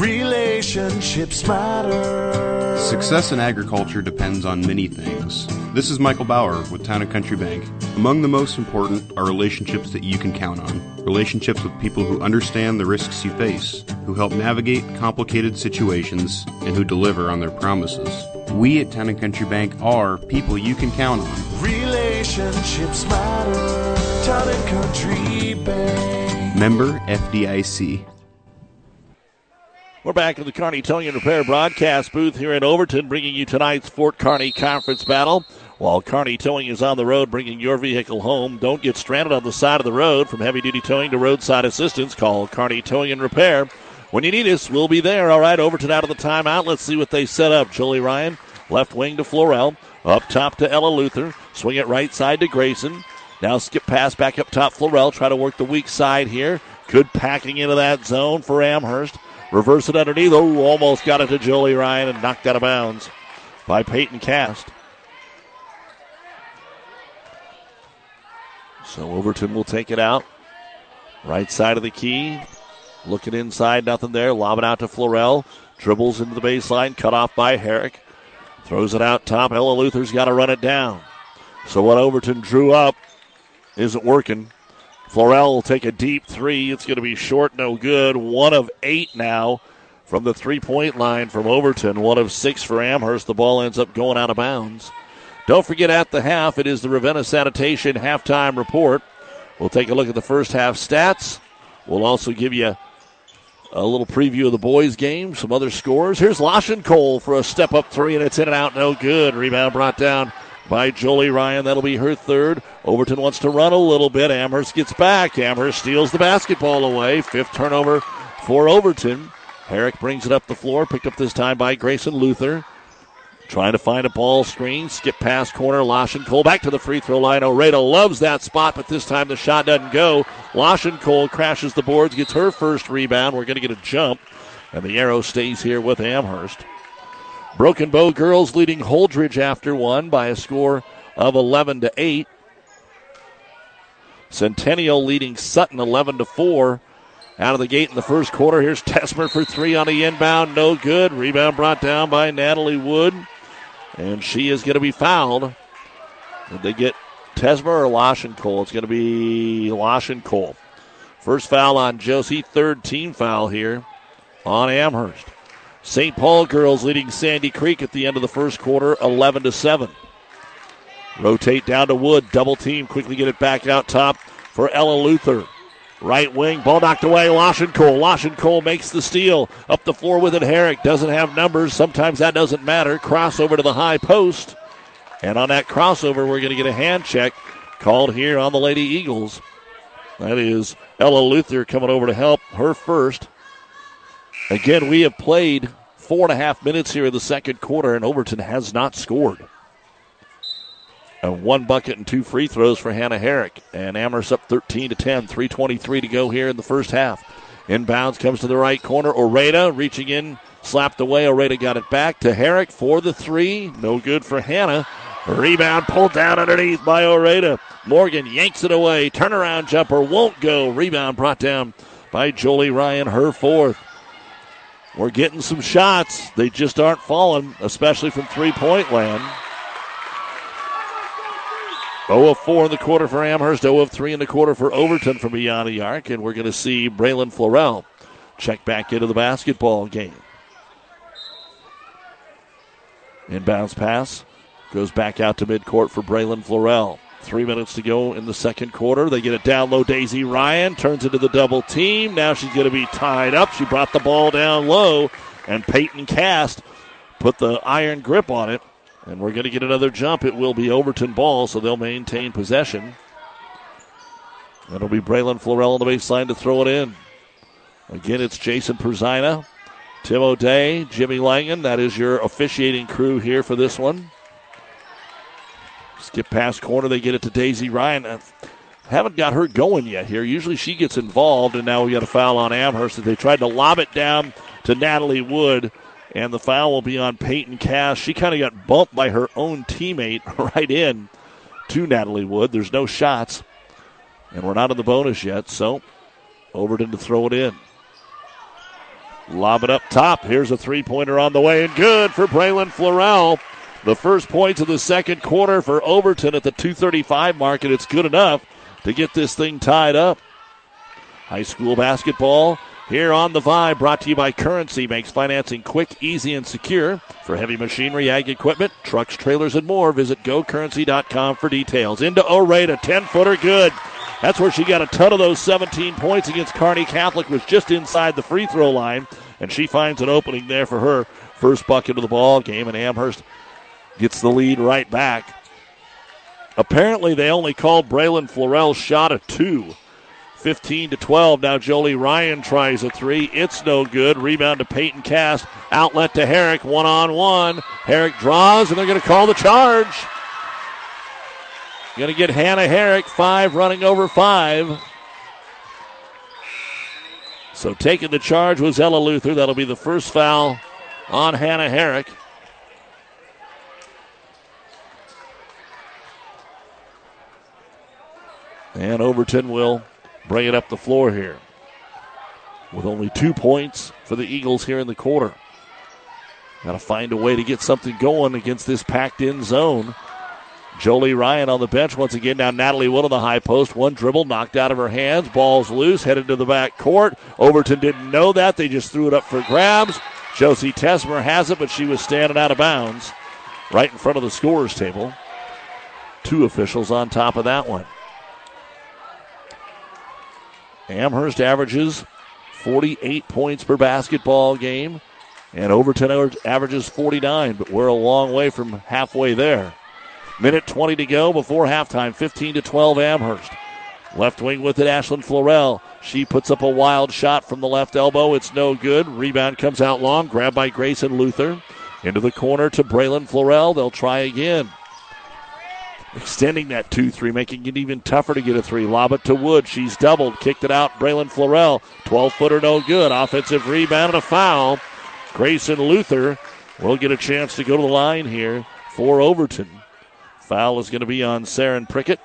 Relationships matter. Success in agriculture depends on many things. This is Michael Bauer with Town and Country Bank. Among the most important are relationships that you can count on. Relationships with people who understand the risks you face, who help navigate complicated situations, and who deliver on their promises. We at Town and Country Bank are people you can count on. Relationships matter. Town and Country Bank. Member FDIC. We're back in the Kearney Towing and Repair broadcast booth here in Overton, bringing you tonight's Fort Kearney Conference battle. While Kearney Towing is on the road bringing your vehicle home, don't get stranded on the side of the road. From heavy duty towing to roadside assistance, call Kearney Towing and Repair. When you need us, we'll be there. All right, Overton out of the timeout. Let's see what they set up. Jolie Ryan, left wing to Florell. Up top to Ella Luther. Swing it right side to Grayson. Now skip pass back up top. Florell try to work the weak side here. Good packing into that zone for Amherst. Reverse it underneath. Oh, almost got it to Jolie Ryan and knocked out of bounds by Peyton Cast. So Overton will take it out. Right side of the key. Looking inside, nothing there. Lob it out to Florell. Dribbles into the baseline, cut off by Herrick. Throws it out top. Ella Luther's got to run it down. So what Overton drew up isn't working. Florell will take a deep three. It's going to be short, no good. One of eight now from the three point line from Overton. One of six for Amherst. The ball ends up going out of bounds. Don't forget at the half, it is the Ravenna Sanitation halftime report. We'll take a look at the first half stats. We'll also give you a little preview of the boys' game, some other scores. Here's Lashen Cole for a step up three, and it's in and out, no good. Rebound brought down by Jolie Ryan. That'll be her third. Overton wants to run a little bit. Amherst gets back. Amherst steals the basketball away. Fifth turnover for Overton. Herrick brings it up the floor, picked up this time by Grayson Luther. Trying to find a ball screen. Skip past corner. Lashen Cole back to the free throw line. Oreda loves that spot, but this time the shot doesn't go. Lashen Cole crashes the boards, gets her first rebound. We're going to get a jump, and the arrow stays here with Amherst. Broken Bow girls leading Holdrege after one by a score of 11 to 8. Centennial leading Sutton 11 to 4. Out of the gate in the first quarter. Here's Tesmer for three on the inbound. No good. Rebound brought down by Natalie Wood. And she is going to be fouled. Did they get Tesmer or Lashen Cole? It's going to be Lashen Cole. First foul on Josie. Third team foul here on Amherst. St. Paul girls leading Sandy Creek at the end of the first quarter, 11 to 7. Rotate down to Wood. Double team. Quickly get it back out top for Ella Luther. Right wing, ball knocked away. Cole. Lashen Cole makes the steal. Up the floor with it. Herrick doesn't have numbers. Sometimes that doesn't matter. Crossover to the high post. And on that crossover, we're going to get a hand check called here on the Lady Eagles. That is Ella Luther coming over to help her first. Again, we have played four and a half minutes here in the second quarter, and Overton has not scored. And one bucket and two free throws for Hannah Herrick. And Amherst up 13 to 10. 3.23 to go here in the first half. Inbounds comes to the right corner. Oreda reaching in, slapped away. Oreda got it back to Herrick for the three. No good for Hannah. Rebound pulled down underneath by Oreda. Morgan yanks it away. Turnaround jumper won't go. Rebound brought down by Jolie Ryan, her fourth. We're getting some shots. They just aren't falling, especially from three point land. 0 of 4 in the quarter for Amherst, 0 of 3 in the quarter for Overton from beyond the arc, and we're going to see Braylon Florell check back into the basketball game. Inbounds pass goes back out to midcourt for Braylon Florell. Three minutes to go in the second quarter. They get it down low. Daisy Ryan turns into the double team. Now she's going to be tied up. She brought the ball down low, and Peyton Cast put the iron grip on it. And we're going to get another jump. It will be Overton ball, so they'll maintain possession. It'll be Braylon Florell on the baseline to throw it in. Again, it's Jason Perzina, Tim O'Day, Jimmy Langen. That is your officiating crew here for this one. Skip past corner. They get it to Daisy Ryan. Uh, haven't got her going yet here. Usually she gets involved, and now we got a foul on Amherst. They tried to lob it down to Natalie Wood, and the foul will be on Peyton Cass. She kind of got bumped by her own teammate right in to Natalie Wood. There's no shots, and we're not in the bonus yet, so Overton to throw it in. Lob it up top. Here's a three pointer on the way, and good for Braylon Florell. The first points of the second quarter for Overton at the 235 mark, and it's good enough to get this thing tied up. High school basketball here on the Vibe, brought to you by Currency, makes financing quick, easy, and secure. For heavy machinery, ag equipment, trucks, trailers, and more, visit gocurrency.com for details. Into Oreda, 10 footer, good. That's where she got a ton of those 17 points against Kearney Catholic, was just inside the free throw line, and she finds an opening there for her first bucket of the ball game, and Amherst gets the lead right back. Apparently, they only called Braylon Florell's shot a two. 15 to 12. Now Jolie Ryan tries a three. It's no good. Rebound to Peyton Cast. Outlet to Herrick. One on one. Herrick draws, and they're going to call the charge. Going to get Hannah Herrick. Five running over five. So taking the charge was Ella Luther. That'll be the first foul on Hannah Herrick. And Overton will bring it up the floor here. With only two points for the Eagles here in the quarter. Got to find a way to get something going against this packed in zone. Jolie Ryan on the bench once again. Now Natalie Wood on the high post. One dribble knocked out of her hands. Ball's loose, headed to the back court. Overton didn't know that. They just threw it up for grabs. Josie Tesmer has it, but she was standing out of bounds right in front of the scorer's table. Two officials on top of that one. Amherst averages 48 points per basketball game, and Overton averages 49, but we're a long way from halfway there. Minute 20 to go before halftime, 15 to 12 Amherst. Left wing with it, Ashlyn Florell. She puts up a wild shot from the left elbow. It's no good. Rebound comes out long, grabbed by Grayson Luther. Into the corner to Braylon Florell. They'll try again extending that 2 3, making it even tougher to get a three. Lob it to Wood. She's doubled, kicked it out. Braylon Florell, 12 footer, no good. Offensive rebound and a foul. Grayson Luther will get a chance to go to the line here for Overton. Foul is going to be on Saren Prickett.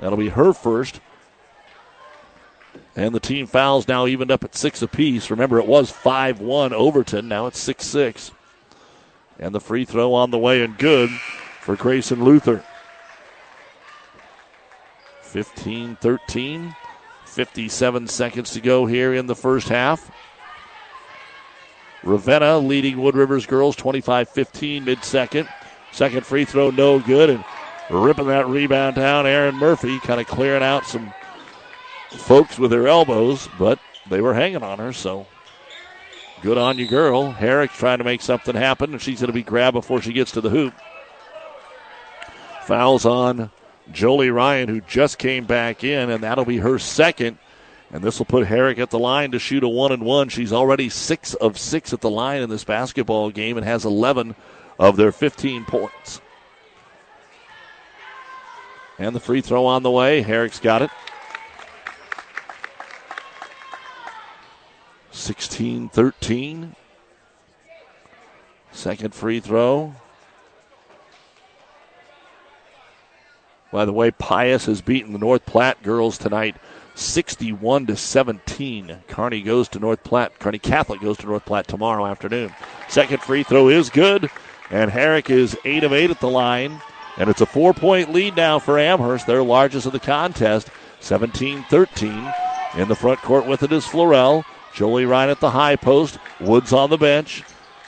That'll be her first. And the team fouls now evened up at six apiece. Remember, it was 5 1 Overton. Now it's 6 6. And the free throw on the way and good for Grayson Luther. 15 13. 57 seconds to go here in the first half. Ravenna leading Wood Rivers girls 25 15 mid second. Second free throw, no good. And ripping that rebound down, Aaron Murphy kind of clearing out some folks with her elbows, but they were hanging on her, so good on you, girl. Herrick trying to make something happen, and she's going to be grabbed before she gets to the hoop. Fouls on Jolie Ryan, who just came back in, and that'll be her second. And this will put Herrick at the line to shoot a one and one. She's already six of six at the line in this basketball game and has 11 of their 15 points. And the free throw on the way. Herrick's got it. 16 13. Second free throw. By the way, Pius has beaten the North Platte girls tonight 61 to 17. Kearney goes to North Platte. Kearney Catholic goes to North Platte tomorrow afternoon. Second free throw is good, and Herrick is 8 of 8 at the line. And it's a four point lead now for Amherst, their largest of the contest, 17 13. In the front court with it is Florell. Jolie Ryan at the high post. Woods on the bench.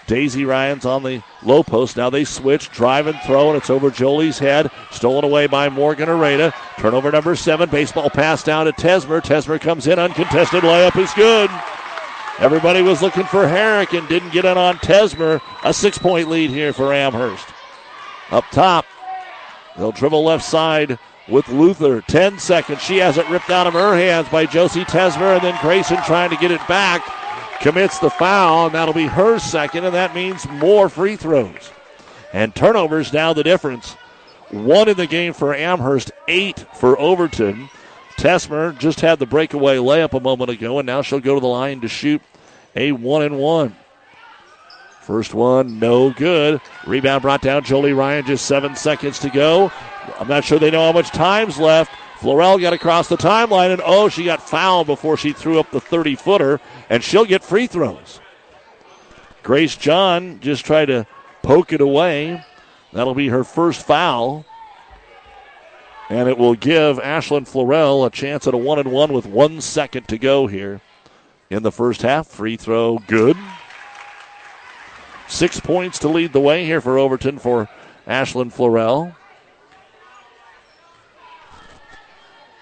Daisy Ryan's on the low post. Now they switch, drive and throw, and it's over Jolie's head. Stolen away by Morgan Areta. Turnover number seven. Baseball pass down to Tesmer. Tesmer comes in. Uncontested layup is good. Everybody was looking for Herrick and didn't get it on Tesmer. A six point lead here for Amherst. Up top, they'll dribble left side with Luther. 10 seconds. She has it ripped out of her hands by Josie Tesmer, and then Grayson trying to get it back commits the foul, and that'll be her second, and that means more free throws. And turnovers now the difference. One in the game for Amherst, eight for Overton. Tesmer just had the breakaway layup a moment ago, and now she'll go to the line to shoot a one and one. First one, no good. Rebound brought down Jolie Ryan, just seven seconds to go. I'm not sure they know how much time's left. Florell got across the timeline, and oh, she got fouled before she threw up the 30 footer, and she'll get free throws. Grace John just tried to poke it away. That'll be her first foul. And it will give Ashlyn Florell a chance at a one and one with one second to go here in the first half. Free throw good. Six points to lead the way here for Overton for Ashlyn Florell.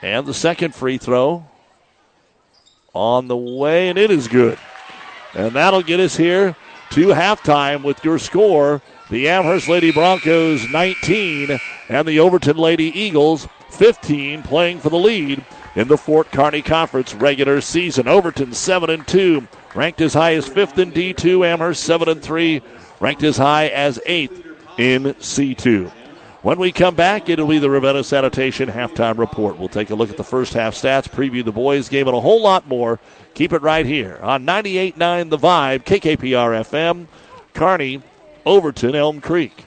And the second free throw on the way, and it is good. And that'll get us here to halftime with your score. The Amherst Lady Broncos 19 and the Overton Lady Eagles 15 playing for the lead in the Fort Kearney Conference regular season. Overton 7 and 2, ranked as high as 5th in D2. Amherst 7 and 3, ranked as high as 8th in C2. When we come back, it'll be the Ravenna Sanitation halftime report. We'll take a look at the first half stats, preview the boys' game, and a whole lot more. Keep it right here on 98.9 The Vibe, KKPR FM, Kearney, Overton, Elm Creek.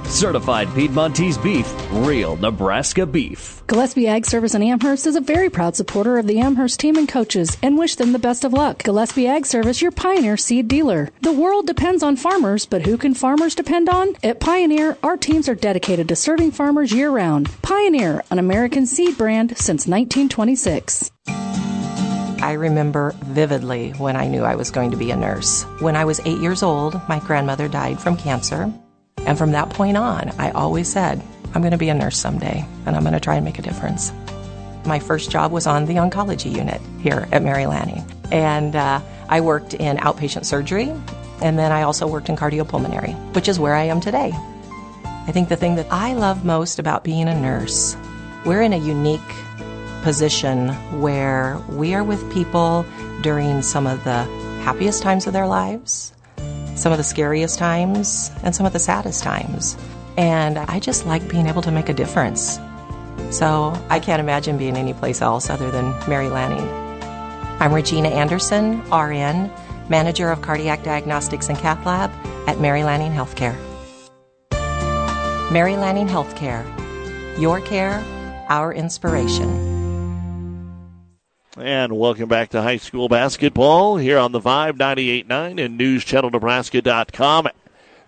Certified Piedmontese beef, real Nebraska beef. Gillespie Ag Service in Amherst is a very proud supporter of the Amherst team and coaches and wish them the best of luck. Gillespie Ag Service, your Pioneer seed dealer. The world depends on farmers, but who can farmers depend on? At Pioneer, our teams are dedicated to serving farmers year round. Pioneer, an American seed brand since 1926. I remember vividly when I knew I was going to be a nurse. When I was eight years old, my grandmother died from cancer. And from that point on, I always said, I'm going to be a nurse someday, and I'm going to try and make a difference. My first job was on the oncology unit here at Mary Lanning. And uh, I worked in outpatient surgery, and then I also worked in cardiopulmonary, which is where I am today. I think the thing that I love most about being a nurse, we're in a unique position where we are with people during some of the happiest times of their lives, some of the scariest times, and some of the saddest times. And I just like being able to make a difference. So I can't imagine being anyplace else other than Mary Lanning. I'm Regina Anderson, RN, Manager of Cardiac Diagnostics and Cath Lab at Mary Lanning Healthcare. Mary Lanning Healthcare. Your care, our inspiration. And welcome back to high school basketball here on the Vibe 98.9 and NewsChannelNebraska.com.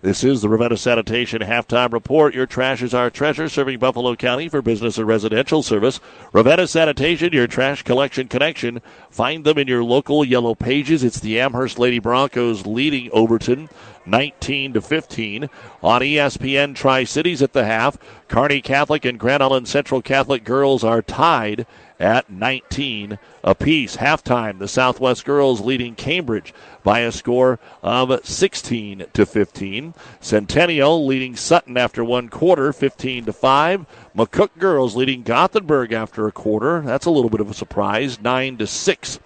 This is the Ravenna Sanitation halftime report. Your trash is our treasure, serving Buffalo County for business and residential service. Ravenna Sanitation, your trash collection connection. Find them in your local yellow pages. It's the Amherst Lady Broncos leading Overton 19 to 15 on ESPN Tri Cities at the half. Kearney Catholic and Grand Island Central Catholic girls are tied at 19 apiece. Halftime, the Southwest girls leading Cambridge by a score of 16 to 15. Centennial leading Sutton after one quarter, 15 to 5. McCook girls leading Gothenburg after a quarter. That's a little bit of a surprise, 9 to 6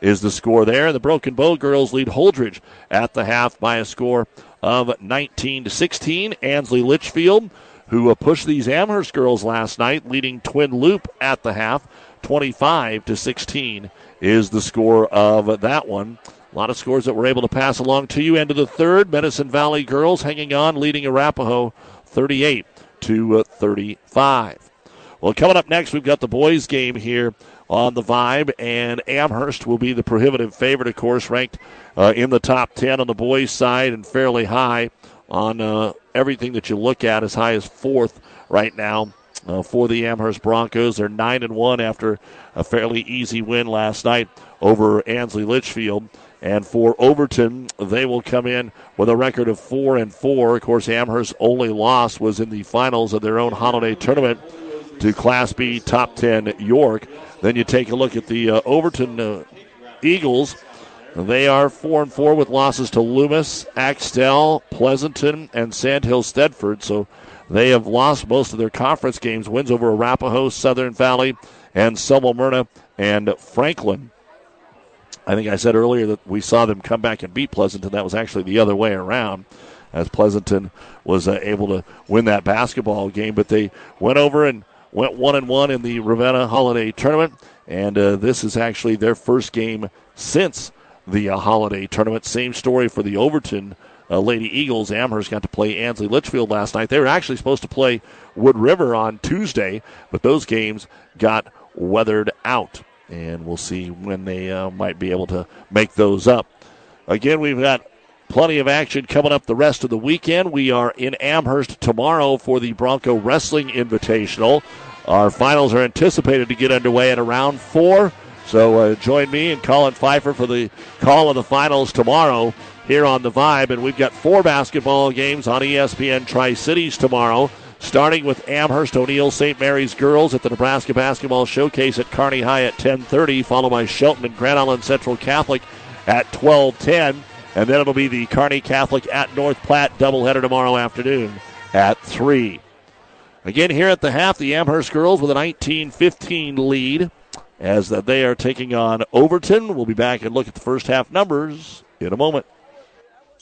is the score there. The Broken Bow girls lead Holdrege at the half by a score of 19 to 16. Ansley Litchfield, who uh, pushed these Amherst girls last night, leading Twin Loup at the half, 25 to 16 is the score of that one. A lot of scores that we're able to pass along to you. End of the third, Medicine Valley girls hanging on, leading Arapahoe 38 to uh, 35. Well, coming up next, we've got the boys' game here on the Vibe, and Amherst will be the prohibitive favorite, of course, ranked uh, in the top 10 on the boys' side and fairly high on uh, everything that you look at, as high as fourth right now. Uh, for the Amherst Broncos, they're nine and one after a fairly easy win last night over Ansley Litchfield. And for Overton, they will come in with a record of four and four. Of course, Amherst's only loss was in the finals of their own holiday tournament to Class B Top 10 York. Then you take a look at the uh, Overton uh, Eagles. They are four and four with losses to Loomis, Axtell, Pleasanton, and Sandhills Thedford. So they have lost most of their conference games. Wins over Arapahoe, Southern Valley, and Selma Myrna and Franklin. I think I said earlier that we saw them come back and beat Pleasanton. That was actually the other way around, as Pleasanton was uh, able to win that basketball game. But they went over and went one and one in the Ravenna Holiday Tournament, and uh, this is actually their first game since the uh, Holiday Tournament. Same story for the Overton uh, Lady Eagles. Amherst got to play Ansley Litchfield last night. They were actually supposed to play Wood River on Tuesday, but those games got weathered out, and we'll see when they uh, might be able to make those up. Again, we've got Plenty of action coming up the rest of the weekend. We are in Amherst tomorrow for the Bronco Wrestling Invitational. Our finals are anticipated to get underway at around 4. So uh, join me and Colin Pfeiffer for the call of the finals tomorrow here on the Vibe. And we've got four basketball games on ESPN Tri Cities tomorrow, starting with Amherst O'Neill St. Mary's girls at the Nebraska Basketball Showcase at Kearney High at 10:30, followed by Shelton and Grand Island Central Catholic at 12:10, and then it'll be the Kearney Catholic at North Platte doubleheader tomorrow afternoon at 3. Again, here at the half, the Amherst girls with a 19 15 lead as they are taking on Overton. We'll be back and look at the first half numbers in a moment.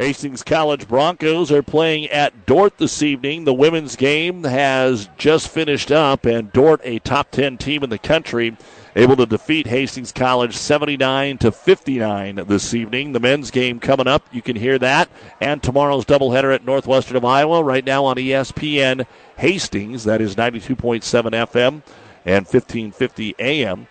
Hastings College Broncos are playing at Dordt this evening. The women's game has just finished up, and Dordt, a top 10 team in the country, able to defeat Hastings College 79 to 59 this evening. The men's game coming up, you can hear that, and tomorrow's doubleheader at Northwestern of Iowa right now on ESPN Hastings. That is 92.7 FM and 1550 AM.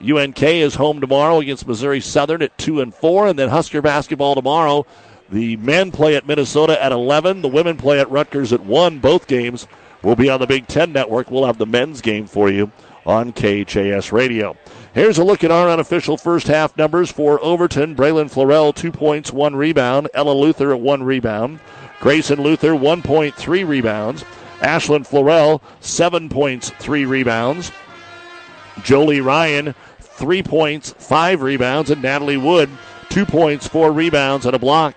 UNK is home tomorrow against Missouri Southern at 2 and 4, and then Husker basketball tomorrow the men play at Minnesota at 11. The women play at Rutgers at 1. Both games will be on the Big Ten Network. We'll have the men's game for you on KHAS Radio. Here's a look at our unofficial first half numbers for Overton. Braylon Florell, two points, one rebound. Ella Luther, one rebound. Grayson Luther, 1.3 rebounds. Ashlyn Florell, seven points, three rebounds. Jolie Ryan, three points, five rebounds. And Natalie Wood, two points, four rebounds, and a block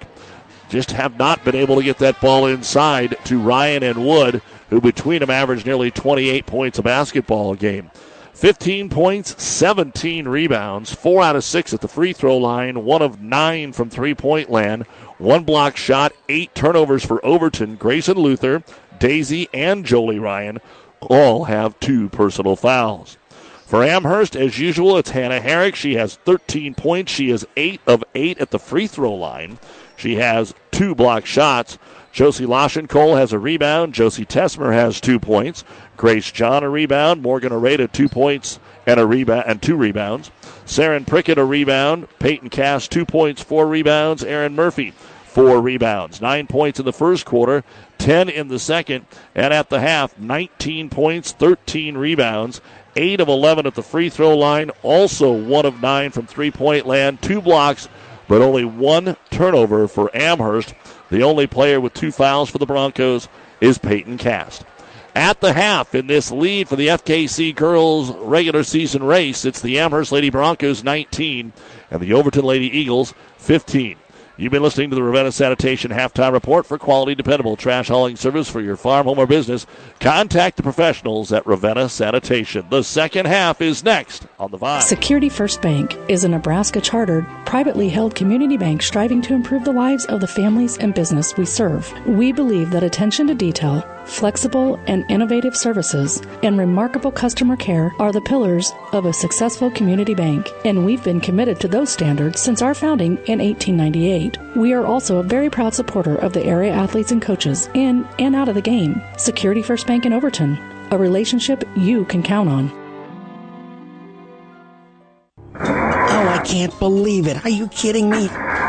just have not been able to get that ball inside to Ryan and Wood, who between them averaged nearly 28 points a basketball game. 15 points, 17 rebounds, 4 out of 6 at the free throw line, 1 of 9 from three point land, 1 block shot, 8 turnovers for Overton. Grayson Luther, Daisy, and Jolie Ryan all have two personal fouls. For Amherst, as usual, it's Hannah Herrick. She has 13 points. She is 8 of 8 at the free throw line. She has two block shots. Josie Cole has a rebound. Josie Tesmer has two points. Grace John a rebound. Morgan Arada two points and a rebound and two rebounds. Saren Prickett a rebound. Peyton Cass two points, four rebounds. Aaron Murphy four rebounds. Nine points in the first quarter, 10 in the second, and at the half, 19 points, 13 rebounds, 8 of 11 at the free throw line, also 1 of 9 from three point land, two blocks, but only one turnover for Amherst. The only player with two fouls for the Broncos is Peyton Cast. At the half in this lead for the FKC girls regular season race, it's the Amherst Lady Broncos 19 and the Overton Lady Eagles 15. You've been listening to the Ravenna Sanitation Halftime Report for quality, dependable trash hauling service for your farm, home, or business. Contact the professionals at Ravenna Sanitation. The second half is next on the Vibe. Security First Bank is a Nebraska chartered, privately held community bank striving to improve the lives of the families and business we serve. We believe that attention to detail flexible and innovative services, and remarkable customer care are the pillars of a successful community bank, and we've been committed to those standards since our founding in 1898. We are also a very proud supporter of the area athletes and coaches in and out of the game. Security First Bank in Overton, a relationship you can count on. Oh, I can't believe it. Are you kidding me?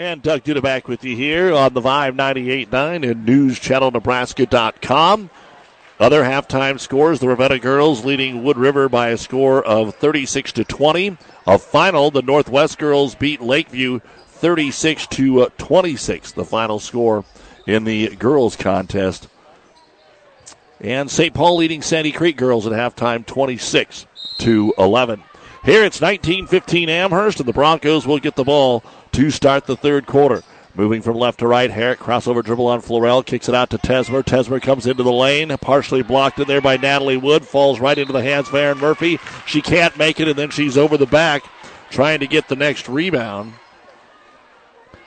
And Doug Duda back with you here on the Vibe 98.9 and NewsChannelNebraska.com. Other halftime scores: the Ravenna girls leading Wood River by a score of 36 to 20. A final: the Northwest girls beat Lakeview 36 to 26. The final score in the girls contest. And St. Paul leading Sandy Creek girls at halftime 26 to 11. Here it's 19-15 Amherst, and the Broncos will get the ball to start the third quarter. Moving from left to right, Herrick crossover dribble on Florell, kicks it out to Tesmer. Tesmer comes into the lane, partially blocked in there by Natalie Wood, falls right into the hands of Aaron Murphy. She can't make it, and then she's over the back trying to get the next rebound.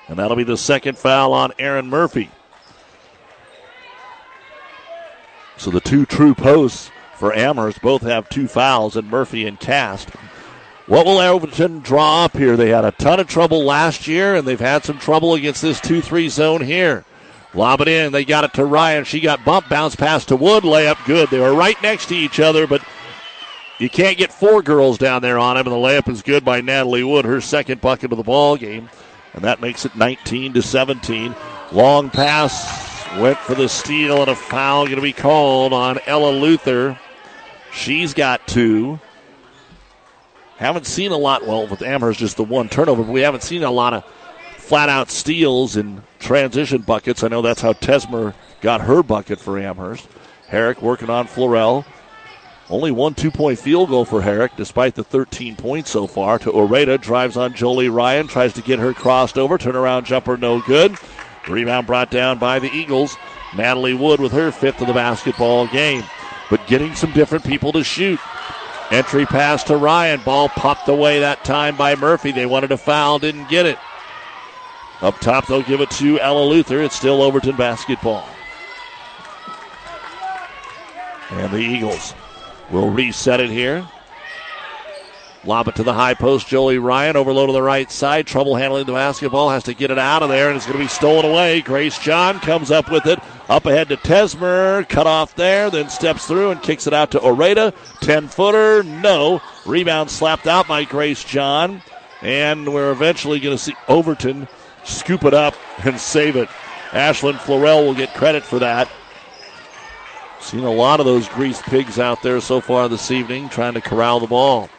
And that'll be the second foul on Aaron Murphy. So the two true posts for Amherst both have two fouls, and Murphy and Cast. What will Overton draw up here? They had a ton of trouble last year, and they've had some trouble against this 2 3 zone here. Lob it in. They got it to Ryan. She got bump, bounce pass to Wood. Layup good. They were right next to each other, but you can't get four girls down there on him, and the layup is good by Natalie Wood, her second bucket of the ball game, and that makes it 19 to 17. Long pass went for the steal, and a foul going to be called on Ella Luther. She's got two. Haven't seen a lot, well, with Amherst, just the one turnover, but we haven't seen a lot of flat out steals and transition buckets. I know that's how Tesmer got her bucket for Amherst. Herrick working on Florell. Only one two point field goal for Herrick, despite the 13 points so far. To Oreta, drives on Jolie Ryan, tries to get her crossed over. Turnaround jumper, no good. Rebound brought down by the Eagles. Natalie Wood with her fifth of the basketball game. But getting some different people to shoot. Entry pass to Ryan. Ball popped away that time by Murphy. They wanted a foul, didn't get it. Up top, they'll give it to Ella Luther. It's still Overton basketball. And the Eagles will reset it here. Lob it to the high post. Joey Ryan overload to the right side. Trouble handling the basketball. Has to get it out of there, and it's going to be stolen away. Grace John comes up with it. Up ahead to Tesmer. Cut off there. Then steps through and kicks it out to Oreda. 10 footer. No. Rebound slapped out by Grace John. And we're eventually going to see Overton scoop it up and save it. Ashlyn Florell will get credit for that. Seen a lot of those greased pigs out there so far this evening trying to corral the ball.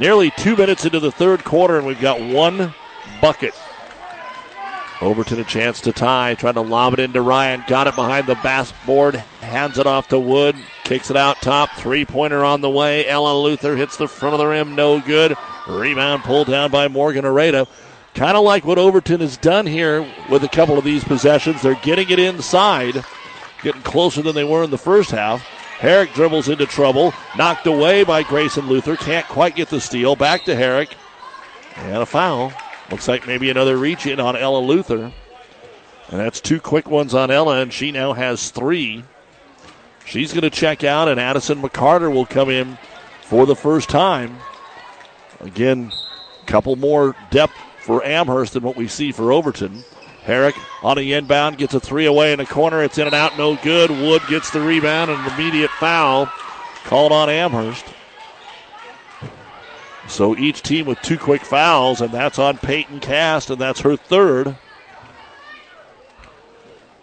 Nearly two minutes into the third quarter, and we've got one bucket. Overton a chance to tie, trying to lob it into Ryan. Got it behind the basketboard, hands it off to Wood, kicks it out top. Three pointer on the way. Ella Luther hits the front of the rim, no good. Rebound pulled down by Morgan Areda. Kind of like what Overton has done here with a couple of these possessions. They're getting it inside, getting closer than they were in the first half. Herrick dribbles into trouble. Knocked away by Grayson Luther. Can't quite get the steal. Back to Herrick. And a foul. Looks like maybe another reach in on Ella Luther. And that's two quick ones on Ella, and she now has three. She's going to check out, and Addison McCarter will come in for the first time. Again, a couple more depth for Amherst than what we see for Overton. Herrick on the inbound gets a three away in the corner. It's in and out, no good. Wood gets the rebound and an immediate foul called on Amherst. So each team with two quick fouls, and that's on Peyton Cast, and that's her third.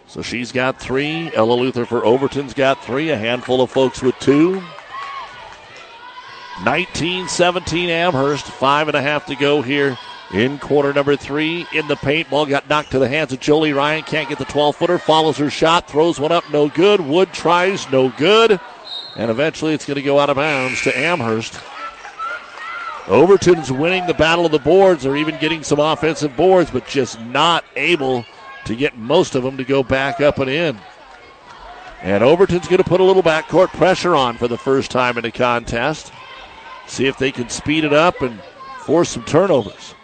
So she's got three. Ella Luther for Overton's got three. A handful of folks with two. 19 17 Amherst. Five and a half to go here in quarter number three. In the paint, ball got knocked to the hands of Jolie Ryan. Can't get the 12 footer. Follows her shot. Throws one up. No good. Wood tries. No good. And eventually it's going to go out of bounds to Amherst. Overton's winning the battle of the boards. They're even getting some offensive boards, but just not able to get most of them to go back up and in. And Overton's going to put a little backcourt pressure on for the first time in the contest. See if they can speed it up and force some turnovers.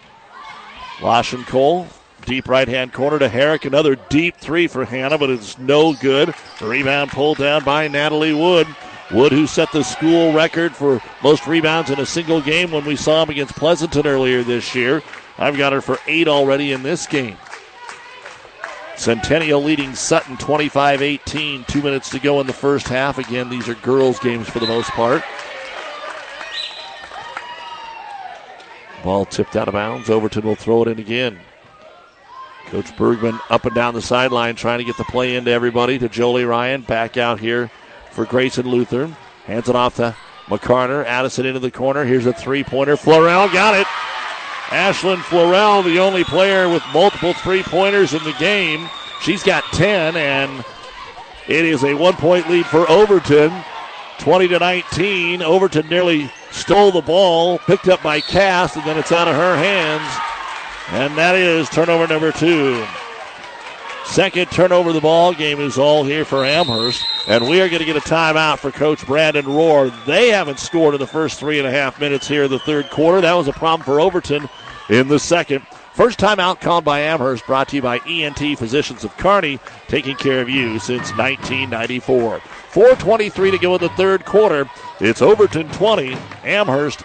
Lashen Cole, deep right hand corner to Herrick. Another deep three for Hannah, but it's no good. Rebound pulled down by Natalie Wood. Wood, who set the school record for most rebounds in a single game when we saw him against Pleasanton earlier this year. I've got her for eight already in this game. Centennial leading Sutton 25 18. Two minutes to go in the first half. Again, these are girls' games for the most part. Ball tipped out of bounds. Overton will throw it in again. Coach Bergman up and down the sideline trying to get the play into everybody to Jolie Ryan. Back out here for Grayson Luther. Hands it off to McCarter. Addison into the corner. Here's a three pointer. Florell got it. Ashlyn Florell, the only player with multiple three pointers in the game. She's got 10, and it is a one point lead for Overton. 20 to 19. Overton nearly stole the ball, picked up by Cast, and then it's out of her hands. And that is turnover number two. Second turnover of the ball game is all here for Amherst. And we are going to get a timeout for Coach Brandon Rohr. They haven't scored in the first three and a half minutes here in the third quarter. That was a problem for Overton in the second. First timeout called by Amherst, brought to you by ENT Physicians of Kearney, taking care of you since 1994. 4.23 to go in the third quarter. It's Overton 20, Amherst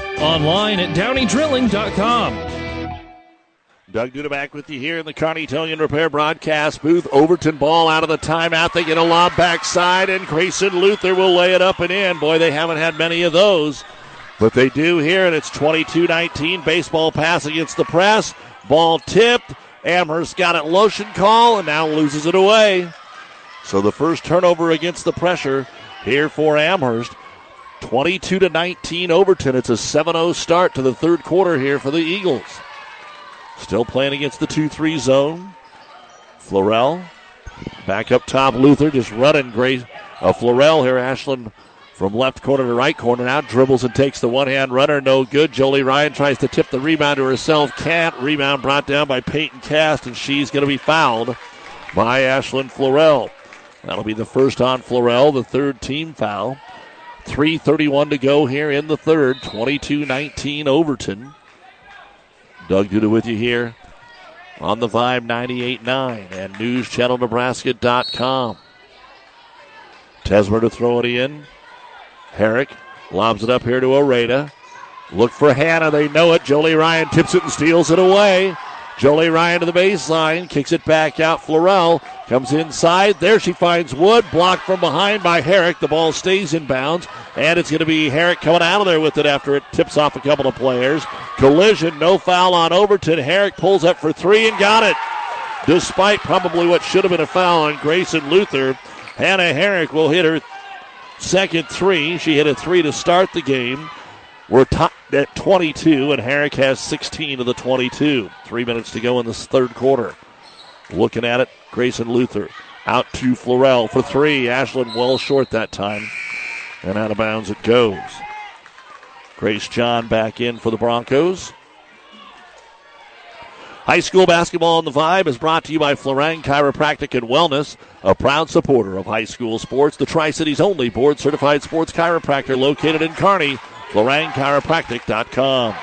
Online at downeydrilling.com. Doug Duda back with you here in the Kearney Towing Repair broadcast booth. Overton ball out of the timeout. They get a lob backside, and Grayson Luther will lay it up and in. Boy, they haven't had many of those, but they do here, and it's 22 19. Baseball pass against the press. Ball tipped. Amherst got it lotion call and now loses it away. So the first turnover against the pressure here for Amherst. 22 to 19 Overton. It's a 7-0 start to the third quarter here for the Eagles. Still playing against the 2-3 zone. Florell back up top. Luther just running great. Uh, Florell here. Ashlyn from left corner to right corner now dribbles and takes the one-hand runner. No good. Jolie Ryan tries to tip the rebound to herself. Can't. Rebound brought down by Peyton Cast, and she's going to be fouled by Ashlyn Florell. That'll be the first on Florell, the third team foul. 3.31 to go here in the third. 22 19 Overton. Doug Duda with you here on the Vibe 98.9 and NewsChannelNebraska.com. Tesmer to throw it in. Herrick lobs it up here to Oreda. Look for Hannah. They know it. Jolie Ryan tips it and steals it away. Jolie Ryan to the baseline, kicks it back out. Florell comes inside. There she finds Wood, blocked from behind by Herrick. The ball stays in bounds, and it's going to be Herrick coming out of there with it after it tips off a couple of players. Collision, no foul on Overton. Herrick pulls up for three and got it. Despite probably what should have been a foul on Grayson Luther, Hannah Herrick will hit her second three. She hit a three to start the game. We're tied at 22, and Herrick has 16 of the 22. Three minutes to go in this third quarter. Looking at it, Grayson Luther out to Florell for three. Ashlyn well short that time, and out of bounds it goes. Grace John back in for the Broncos. High school basketball on the Vibe is brought to you by Florang Chiropractic and Wellness, a proud supporter of high school sports. The Tri Cities only board certified sports chiropractor located in Kearney. FlorangChiropractic.com.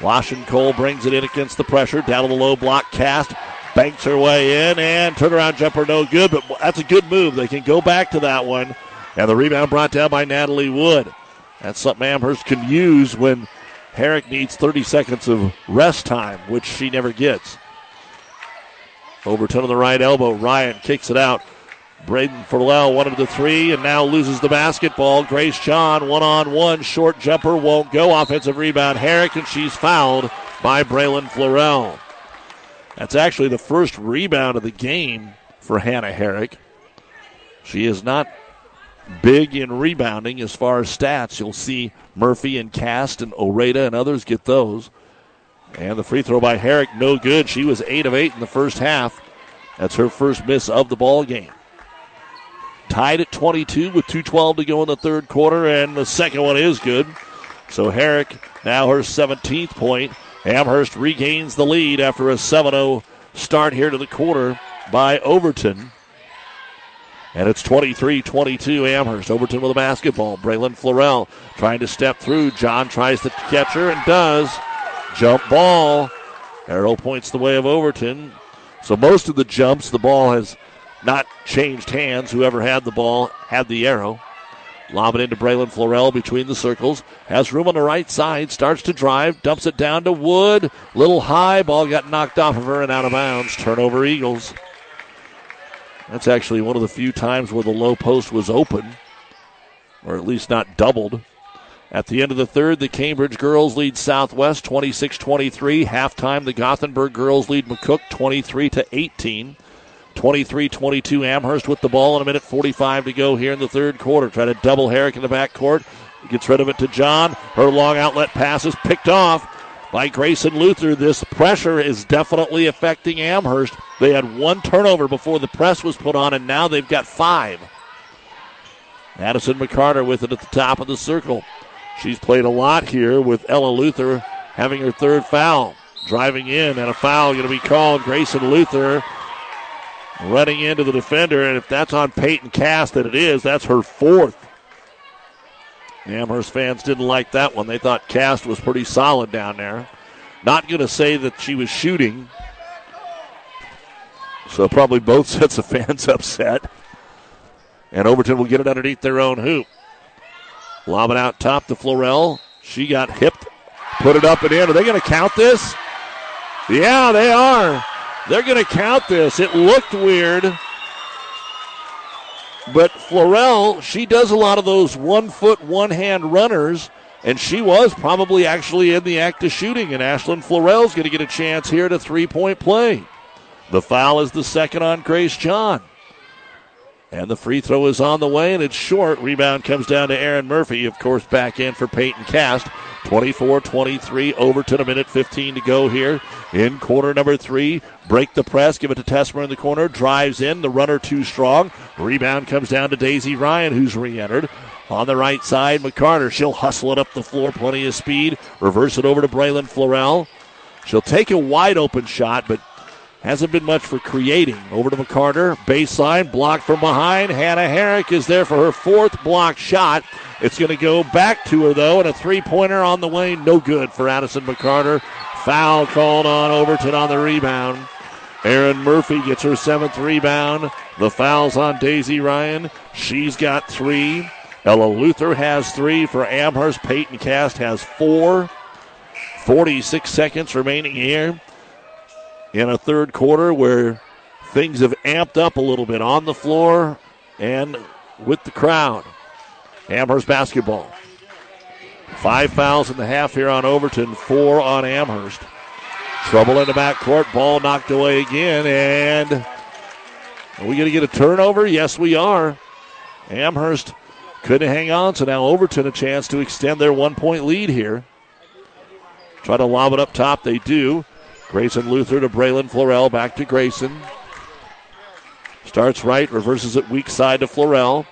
Washington Cole brings it in against the pressure. Down to the low block cast. Banks her way in and turnaround jumper no good, but that's a good move. They can go back to that one. And the rebound brought down by Natalie Wood. That's something Amherst can use when Herrick needs 30 seconds of rest time, which she never gets. Overton on the right elbow. Ryan kicks it out. Braden Florell wanted the three and now loses the basketball. Grace John one on one. Short jumper won't go. Offensive rebound Herrick and she's fouled by Braylon Florell. That's actually the first rebound of the game for Hannah Herrick. She is not big in rebounding as far as stats. You'll see Murphy and Cast and Oreda and others get those. And the free throw by Herrick, no good. She was 8 of 8 in the first half. That's her first miss of the ball game. Tied at 22 with 2.12 to go in the third quarter, and the second one is good. So Herrick now her 17th point. Amherst regains the lead after a 7 0 start here to the quarter by Overton. And it's 23 22 Amherst. Overton with a basketball. Braylon Florell trying to step through. John tries to catch her and does. Jump ball. Arrow points the way of Overton. So most of the jumps, the ball has not changed hands. Whoever had the ball had the arrow. Lob it into Braylon Florell between the circles. Has room on the right side. Starts to drive. Dumps it down to Wood. Little high. Ball got knocked off of her and out of bounds. Turnover Eagles. That's actually one of the few times where the low post was open, or at least not doubled. At the end of the third, the Cambridge girls lead Southwest 26 23. Halftime, the Gothenburg girls lead McCook 23 to 18. 23 22 Amherst with the ball in a minute 45 to go here in the third quarter. Try to double Herrick in the backcourt. Gets rid of it to John. Her long outlet pass is picked off by Grayson Luther. This pressure is definitely affecting Amherst. They had one turnover before the press was put on, and now they've got five. Addison McCarter with it at the top of the circle. She's played a lot here with Ella Luther having her third foul. Driving in, and a foul going to be called. Grayson Luther running into the defender, and if that's on Peyton Cast, that it is, that's her fourth. Amherst fans didn't like that one. They thought Cast was pretty solid down there. Not going to say that she was shooting. So probably both sets of fans upset. And Overton will get it underneath their own hoop. Lob it out top to Florell. She got hipped, put it up and in. Are they going to count this? Yeah, they are. They're going to count this. It looked weird. But Florell, she does a lot of those one foot, one hand runners, and she was probably actually in the act of shooting. And Ashlyn Florell's going to get a chance here to three point play. The foul is the second on Grace John. And the free throw is on the way, and it's short. Rebound comes down to Aaron Murphy, of course, back in for Peyton Cast. 24 23, Overton, a minute 15 to go here in quarter number three. Break the press, give it to Tesmer in the corner, drives in, the runner too strong. Rebound comes down to Daisy Ryan, who's re entered. On the right side, McCarter. She'll hustle it up the floor, plenty of speed. Reverse it over to Braylon Florell. She'll take a wide open shot, but Hasn't been much for creating. Over to McCarter. Baseline, blocked from behind. Hannah Herrick is there for her fourth block shot. It's going to go back to her, though, and a three pointer on the way. No good for Addison McCarter. Foul called on Overton on the rebound. Aaron Murphy gets her seventh rebound. The foul's on Daisy Ryan. She's got three. Ella Luther has three for Amherst. Peyton Cast has four. 46 seconds remaining here in a third quarter where things have amped up a little bit on the floor and with the crowd. Amherst basketball. Five fouls in the half here on Overton, four on Amherst. Trouble in the backcourt, ball knocked away again, and are we going to get a turnover? Yes, we are. Amherst couldn't hang on, so now Overton a chance to extend their one point lead here. Try to lob it up top, they do. Grayson Luther to Braylon Florell, back to Grayson. Starts right, reverses it weak side to Florell.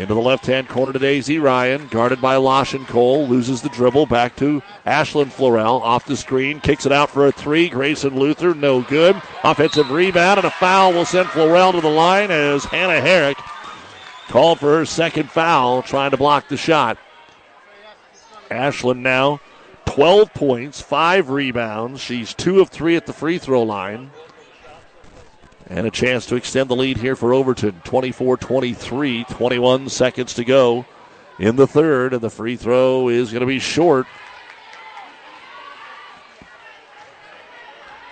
Into the left hand corner to Daisy Ryan, guarded by Losh and Cole, loses the dribble back to Ashlyn Florell. Off the screen, kicks it out for a three. Grayson Luther, no good. Offensive rebound and a foul will send Florell to the line as Hannah Herrick called for her second foul, trying to block the shot. Ashlyn now 12 points, five rebounds. She's two of three at the free throw line. And a chance to extend the lead here for Overton. 24 23, 21 seconds to go in the third, and the free throw is going to be short.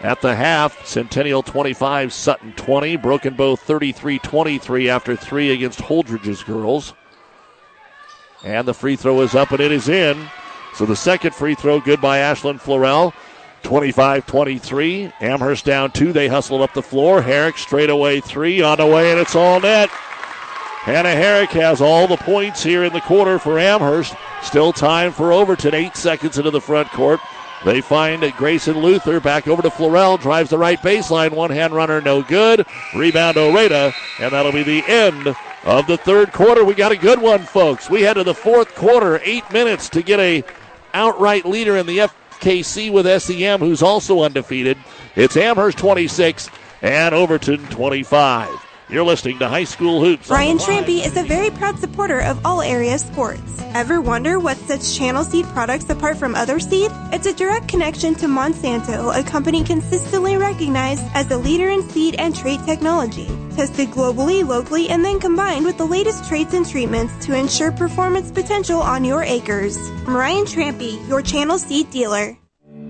At the half, Centennial 25, Sutton 20. Broken Bow 33 23 after three against Holdrege's girls. And the free throw is up and it is in. So the second free throw, good by Ashlyn Florell. 25 23. Amherst down two. They hustled up the floor. Herrick straight away three on the way, and it's all net. Hannah Herrick has all the points here in the quarter for Amherst. Still time for Overton. Eight seconds into the front court. They find Grayson Luther back over to Florell. Drives the right baseline. One hand runner, no good. Rebound Oreda, and that'll be the end of the third quarter. We got a good one, folks. We head to the fourth quarter. Eight minutes to get a outright leader in the FKC with SEM, who's also undefeated. It's Amherst 26 and Overton 25. You're listening to High School Hoops. Ryan Trampy is a very proud supporter of all area sports. Ever wonder what sets Channel Seed products apart from other seed? It's a direct connection to Monsanto, a company consistently recognized as a leader in seed and trait technology. Tested globally, locally, and then combined with the latest traits and treatments to ensure performance potential on your acres. I'm Ryan Trampy, your Channel Seed dealer.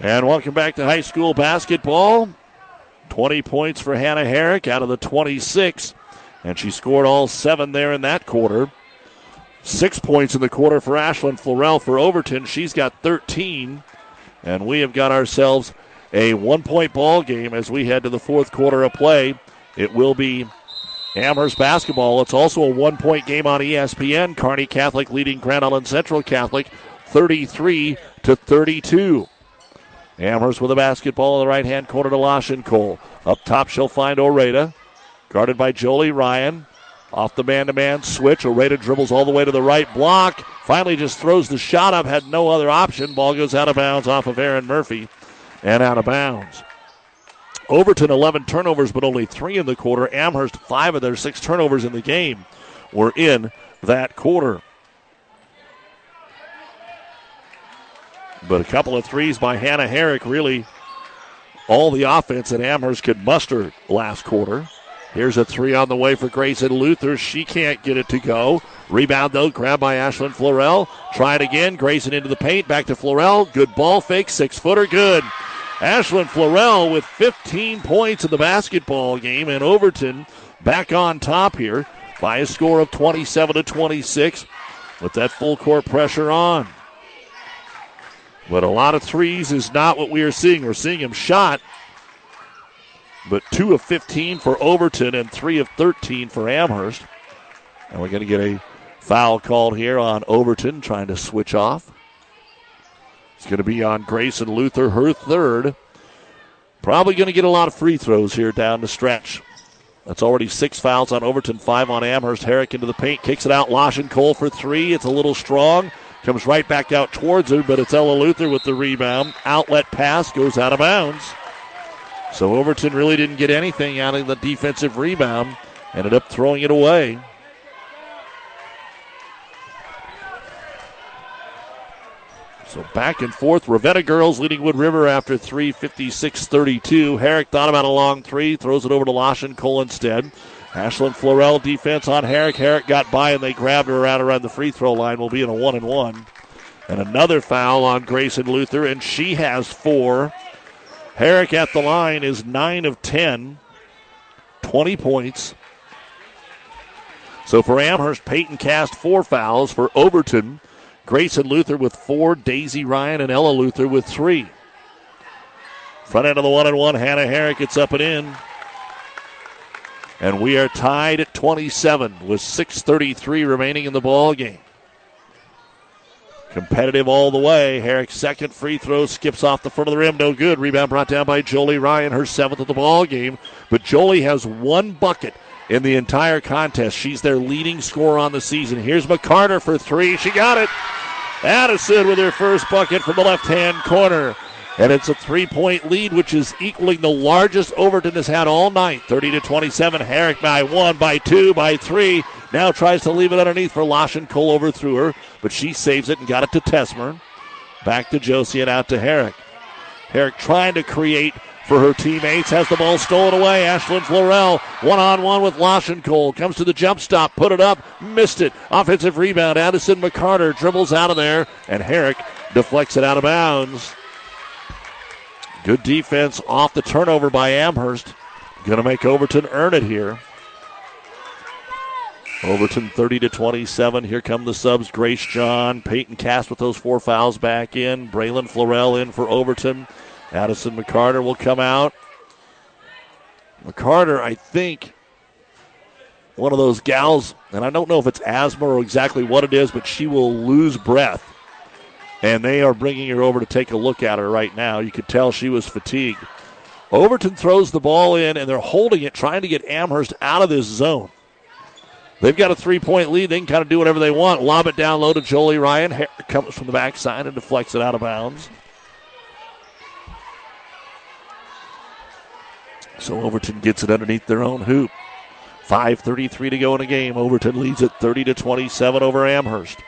And welcome back to high school basketball. 20 points for Hannah Herrick out of the 26. And she scored all seven there in that quarter. Six points in the quarter for Ashlyn Florell for Overton. She's got 13. And we have got ourselves a one point ball game as we head to the fourth quarter of play. It will be Amherst basketball. It's also a one point game on ESPN. Kearney Catholic leading Grand Island Central Catholic 33 to 32. Amherst with a basketball in the right hand corner to Lashenkohl. Up top, she'll find Oreda. Guarded by Jolie Ryan. Off the man to man switch. Oreda dribbles all the way to the right block. Finally just throws the shot up. Had no other option. Ball goes out of bounds off of Aaron Murphy and out of bounds. Overton 11 turnovers, but only three in the quarter. Amherst, five of their six turnovers in the game were in that quarter. But a couple of threes by Hannah Herrick really all the offense that Amherst could muster last quarter. Here's a three on the way for Grayson Luther. She can't get it to go. Rebound though, grabbed by Ashlyn Florell. Try it again. Grayson into the paint. Back to Florell. Good ball fake. Six footer. Good. Ashlyn Florell with 15 points in the basketball game, and Overton back on top here by a score of 27 to 26 with that full court pressure on. But a lot of threes is not what we are seeing. We're seeing him shot, but two of 15 for Overton and three of 13 for Amherst. And we're going to get a foul called here on Overton, trying to switch off. It's going to be on Grayson Luther, her third. Probably going to get a lot of free throws here down the stretch. That's already six fouls on Overton, five on Amherst. Herrick into the paint, kicks it out. Lashenkohl for three. It's a little strong. Comes right back out towards her, but it's Ella Luther with the rebound. Outlet pass goes out of bounds. So Overton really didn't get anything out of the defensive rebound. Ended up throwing it away. So back and forth. Ravenna girls leading Wood River after 3, 56 32. Herrick thought about a long three, throws it over to Lashenkohl instead. Ashlyn Florell defense on Herrick. Herrick got by and they grabbed her out around the free throw line. Will be in a one and one. And another foul on Grayson Luther, and she has four. Herrick at the line is 9 of 10, 20 points. So for Amherst, Peyton cast four fouls. For Overton, Grayson Luther with four, Daisy Ryan and Ella Luther with three. Front end of the one and one, Hannah Herrick gets up and in. And we are tied at 27 with 6.33 remaining in the ball game. Competitive all the way. Herrick's second free throw skips off the front of the rim. No good. Rebound brought down by Jolie Ryan, her seventh of the ball game. But Jolie has one bucket in the entire contest. She's their leading scorer on the season. Here's McCarter for three. She got it. Addison with her first bucket from the left hand corner. And it's a three point lead, which is equaling the largest Overton has had all night. 30 to 27. Herrick by one, by two, by three. Now tries to leave it underneath for Lashenkohl overthrew her, but she saves it and got it to Tesmer. Back to Josie and out to Herrick. Herrick trying to create for her teammates. Has the ball stolen away. Ashlyn Florell one on one with Loschenkol. Comes to the jump stop. Put it up. Missed it. Offensive rebound. Addison McCarter dribbles out of there. And Herrick deflects it out of bounds. Good defense off the turnover by Amherst. Going to make Overton earn it here. Overton 30 to 27. Here come the subs. Grace John, Peyton Cast with those four fouls back in. Braylon Florell in for Overton. Addison McCarter will come out. McCarter, I think, one of those gals, and I don't know if it's asthma or exactly what it is, but she will lose breath. And they are bringing her over to take a look at her right now. You could tell she was fatigued. Overton throws the ball in, and they're holding it, trying to get Amherst out of this zone. They've got a three point lead. They can kind of do whatever they want. Lob it down low to Jolie Ryan. Comes from the backside and deflects it out of bounds. So Overton gets it underneath their own hoop. 5.33 to go in a game. Overton leads it 30 to 27 over Amherst.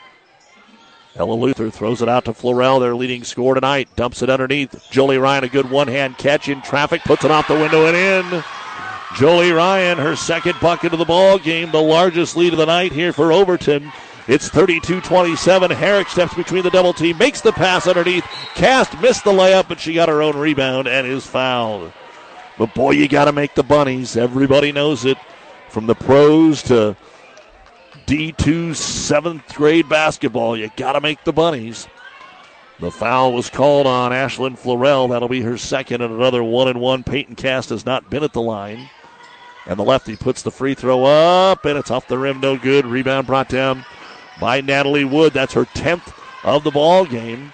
Ella Luther throws it out to Florell, their leading scorer tonight. Dumps it underneath. Jolie Ryan, a good one hand catch in traffic, puts it off the window and in. Jolie Ryan, her second bucket of the ball game, the largest lead of the night here for Overton. It's 32 27. Herrick steps between the double team, makes the pass underneath. Cast missed the layup, but she got her own rebound and is fouled. But boy, you got to make the bunnies. Everybody knows it. From the pros to D2 seventh grade basketball, you got to make the bunnies. The foul was called on Ashlyn Florell. That'll be her second and another one and one. Peyton Cast has not been at the line. And the lefty puts the free throw up, and it's off the rim, no good. Rebound brought down by Natalie Wood. That's her 10th of the ball game.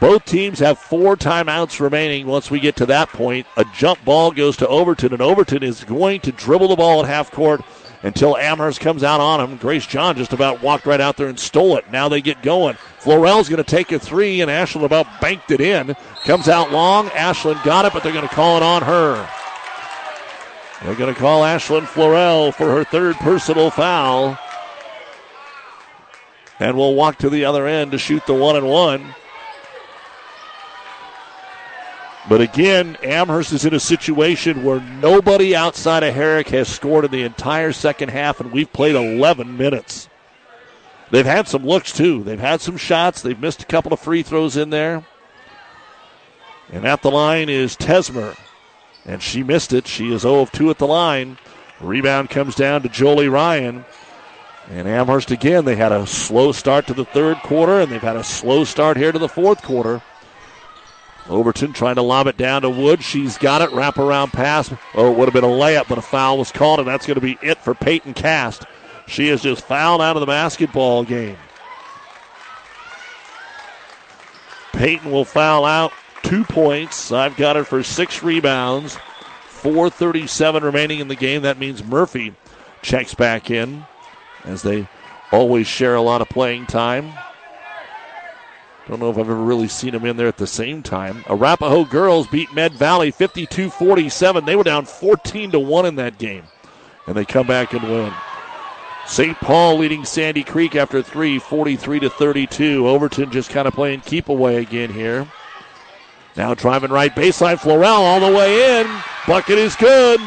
Both teams have four timeouts remaining once we get to that point. A jump ball goes to Overton, and Overton is going to dribble the ball at half court until Amherst comes out on him. Grace John just about walked right out there and stole it. Now they get going. Florell's going to take a three, and Ashlyn about banked it in. Comes out long. Ashlyn got it, but they're going to call it on her. They're going to call Ashlyn Florell for her third personal foul. And we'll walk to the other end to shoot the one and one. But again, Amherst is in a situation where nobody outside of Herrick has scored in the entire second half, and we've played 11 minutes. They've had some looks, too. They've had some shots. They've missed a couple of free throws in there. And at the line is Tesmer and she missed it. She is 0 of 2 at the line. Rebound comes down to Jolie Ryan. And Amherst again, they had a slow start to the third quarter, and they've had a slow start here to the fourth quarter. Overton trying to lob it down to Wood. She's got it. Wrap around pass. Oh, it would have been a layup, but a foul was called, and that's going to be it for Peyton Cast. She is just fouled out of the basketball game. Peyton will foul out two points. I've got it for six rebounds. 4.37 remaining in the game. That means Murphy checks back in as they always share a lot of playing time. Don't know if I've ever really seen them in there at the same time. Arapahoe girls beat Med Valley 52 47. They were down 14 to 1 in that game, and they come back and win. St. Paul leading Sandy Creek after three, 43 to 32. Overton just kind of playing keep away again here. Now driving right baseline, Florell all the way in. Bucket is good.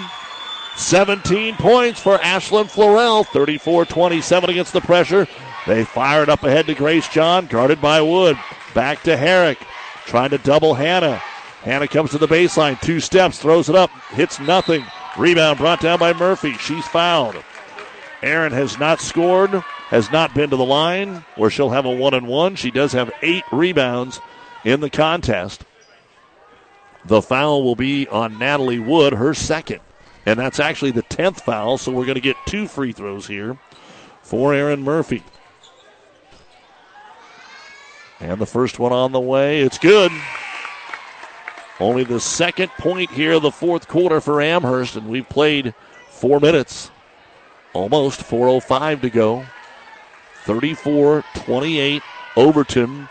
17 points for Ashlyn Florell. 34 27 against the pressure. They fire it up ahead to Grace John, guarded by Wood. Back to Herrick, trying to double Hannah. Hannah comes to the baseline, two steps, throws it up, hits nothing. Rebound brought down by Murphy. She's fouled. Aaron has not scored, has not been to the line where she'll have a one and one. She does have eight rebounds in the contest. The foul will be on Natalie Wood, her second. And that's actually the 10th foul, so we're going to get two free throws here for Aaron Murphy. And the first one on the way. It's good. Only the second point here of the fourth quarter for Amherst, and we've played four minutes. Almost 4.05 to go. 34 28. Overton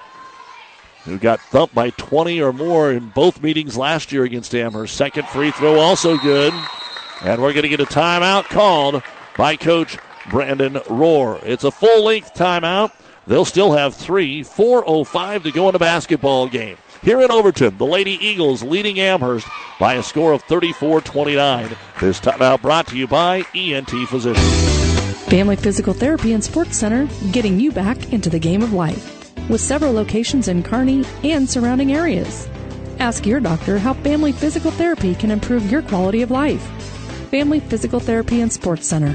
who got thumped by 20 or more in both meetings last year against Amherst. Second free throw also good. And we're going to get a timeout called by Coach Brandon Rohr. It's a full length timeout. They'll still have three, 4.05 to go in a basketball game. Here in Overton, the Lady Eagles leading Amherst by a score of 34 29. This timeout brought to you by ENT Physicians. Family Physical Therapy and Sports Center, getting you back into the game of life. With several locations in Kearney and surrounding areas. Ask your doctor how Family Physical Therapy can improve your quality of life. Family Physical Therapy and Sports Center.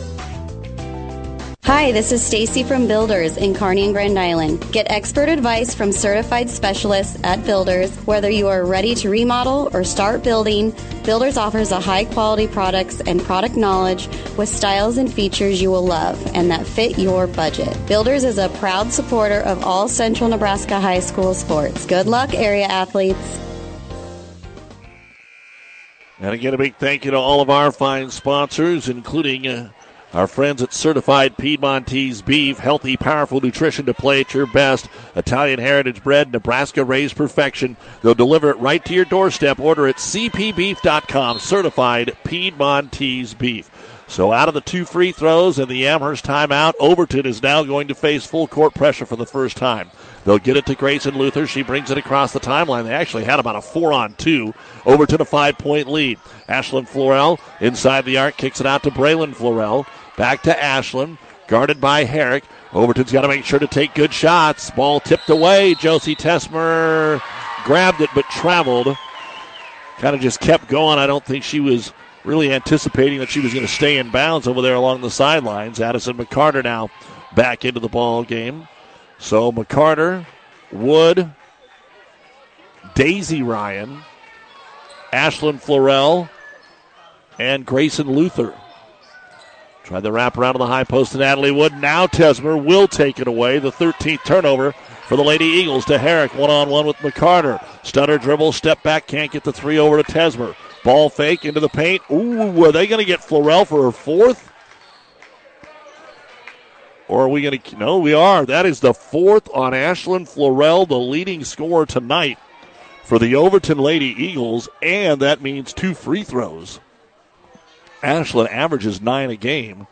Hi, this is Stacy from Builders in Kearney and Grand Island. Get expert advice from certified specialists at Builders. Whether you are ready to remodel or start building, Builders offers a high quality products and product knowledge with styles and features you will love and that fit your budget. Builders is a proud supporter of all Central Nebraska high school sports. Good luck, area athletes. And again, a big thank you to all of our fine sponsors, including uh, our friends at Certified Piedmontese Beef, healthy, powerful nutrition to play at your best. Italian heritage bread, Nebraska raised perfection. They'll deliver it right to your doorstep. Order at cpbeef.com. Certified Piedmontese Beef. So out of the two free throws and the Amherst timeout, Overton is now going to face full court pressure for the first time. They'll get it to Grayson Luther. She brings it across the timeline. They actually had about a four on two. Overton a five point lead. Ashlyn Florell inside the arc kicks it out to Braylon Florell. Back to Ashlyn. Guarded by Herrick. Overton's got to make sure to take good shots. Ball tipped away. Josie Tesmer grabbed it but traveled. Kind of just kept going. I don't think she was really anticipating that she was going to stay in bounds over there along the sidelines. Addison McCarter now back into the ball game. So McCarter, Wood, Daisy Ryan, Ashlyn Florell, and Grayson Luther. Tried the wrap around on the high post to Natalie Wood. Now Tesmer will take it away. The 13th turnover for the Lady Eagles to Herrick. One on one with McCarter. Stutter dribble, step back, can't get the three over to Tesmer. Ball fake into the paint. Ooh, are they going to get Florell for her fourth? Or are we going to? No, we are. That is the fourth on Ashlyn Florell, the leading scorer tonight for the Overton Lady Eagles, and that means two free throws. Ashlyn averages nine a game.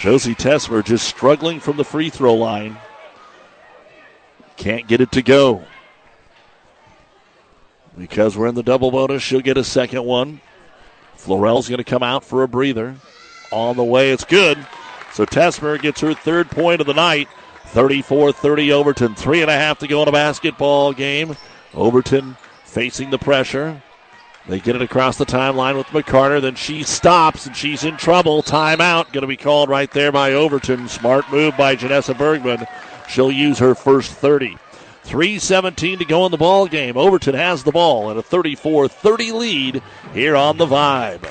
Josie Tesmer just struggling from the free throw line. Can't get it to go. Because we're in the double bonus, she'll get a second one. Florell's going to come out for a breather. On the way, it's good. So Tesmer gets her third point of the night. 34 30 Overton. Three and a half to go in a basketball game. Overton facing the pressure. They get it across the timeline with McCarter. Then she stops and she's in trouble. Timeout going to be called right there by Overton. Smart move by Janessa Bergman. She'll use her first 30. 3.17 to go in the ball game. Overton has the ball at a 34 30 lead here on the Vibe.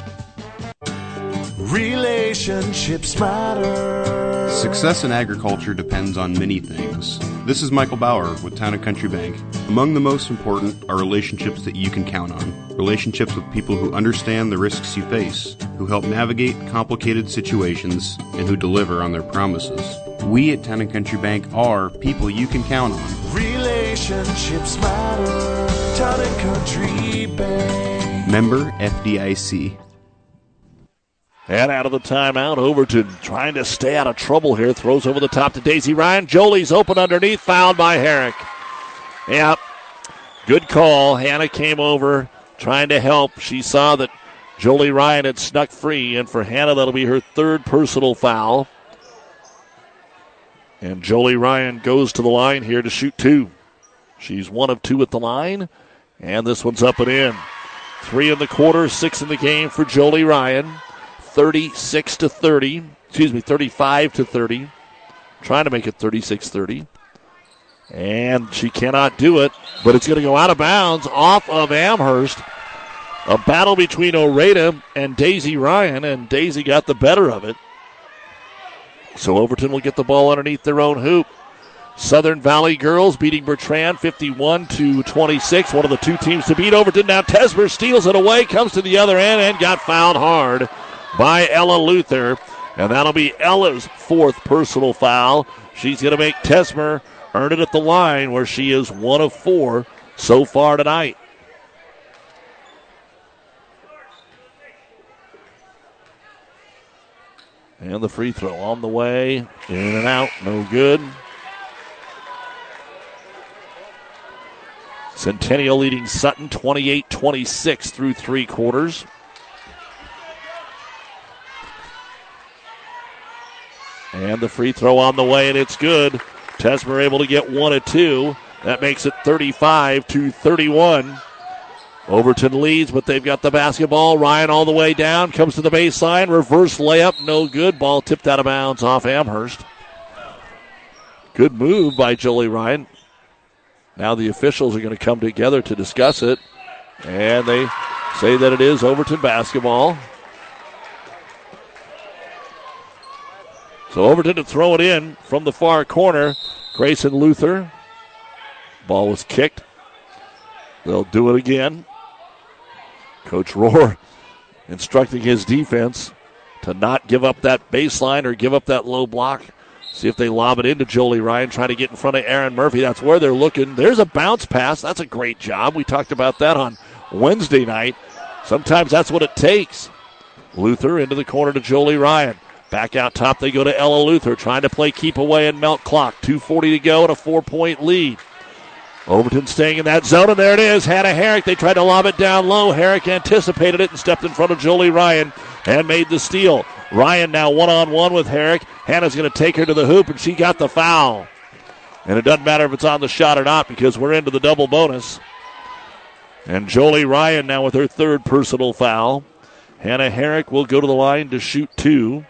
Relationships matter. Success in agriculture depends on many things. This is Michael Bauer with Town and Country Bank. Among the most important are relationships that you can count on. Relationships with people who understand the risks you face, who help navigate complicated situations, and who deliver on their promises. We at Town and Country Bank are people you can count on. Relationships matter. Town and Country Bank. Member FDIC. And out of the timeout, Overton trying to stay out of trouble here. Throws over the top to Daisy Ryan. Jolie's open underneath, fouled by Herrick. Yep. Good call. Hannah came over trying to help. She saw that Jolie Ryan had snuck free, and for Hannah, that'll be her third personal foul. And Jolie Ryan goes to the line here to shoot two. She's one of two at the line, and this one's up and in. Three in the quarter, six in the game for Jolie Ryan. 36 to 30. Excuse me, 35 to 30. Trying to make it 36 30. And she cannot do it, but it's going to go out of bounds off of Amherst. A battle between Oreda and Daisy Ryan, and Daisy got the better of it. So Overton will get the ball underneath their own hoop. Southern Valley girls beating Bertrand 51 to 26. One of the two teams to beat Overton. Now Tesmer steals it away, comes to the other end, and got fouled hard by Ella Luther. And that'll be Ella's fourth personal foul. She's going to make Tesmer earn it at the line where she is one of four so far tonight. And the free throw on the way. In and out. No good. Centennial leading Sutton 28 26 through three quarters. And the free throw on the way, and it's good. Tesmer able to get one of two. That makes it 35 to 31. Overton leads, but they've got the basketball. Ryan all the way down, comes to the baseline, reverse layup, no good. Ball tipped out of bounds off Amherst. Good move by Jolie Ryan. Now the officials are going to come together to discuss it, and they say that it is Overton basketball. So Overton to throw it in from the far corner. Grayson Luther. Ball was kicked. They'll do it again. Coach Rohr instructing his defense to not give up that baseline or give up that low block. See if they lob it into Jolie Ryan, trying to get in front of Aaron Murphy. That's where they're looking. There's a bounce pass. That's a great job. We talked about that on Wednesday night. Sometimes that's what it takes. Luther into the corner to Jolie Ryan. Back out top, they go to Ella Luther, trying to play keep away and melt clock. 2.40 to go and a four point lead. Overton staying in that zone, and there it is. Hannah Herrick. They tried to lob it down low. Herrick anticipated it and stepped in front of Jolie Ryan and made the steal. Ryan now one on one with Herrick. Hannah's going to take her to the hoop, and she got the foul. And it doesn't matter if it's on the shot or not because we're into the double bonus. And Jolie Ryan now with her third personal foul. Hannah Herrick will go to the line to shoot two.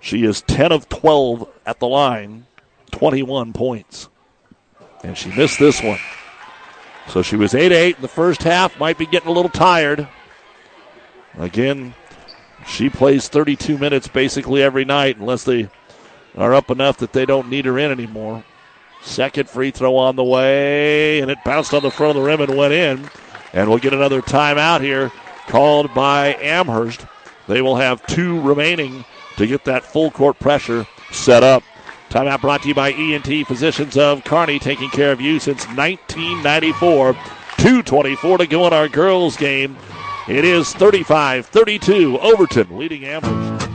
She is 10 of 12 at the line, 21 points. And she missed this one. So she was 8 8 in the first half, might be getting a little tired. Again, she plays 32 minutes basically every night unless they are up enough that they don't need her in anymore. Second free throw on the way, and it bounced on the front of the rim and went in. And we'll get another timeout here called by Amherst. They will have two remaining to get that full court pressure set up. Timeout brought to you by ENT Physicians of Kearney, taking care of you since 1994. 2.24 to go in our girls' game. It is 35 32, Overton leading Amherst.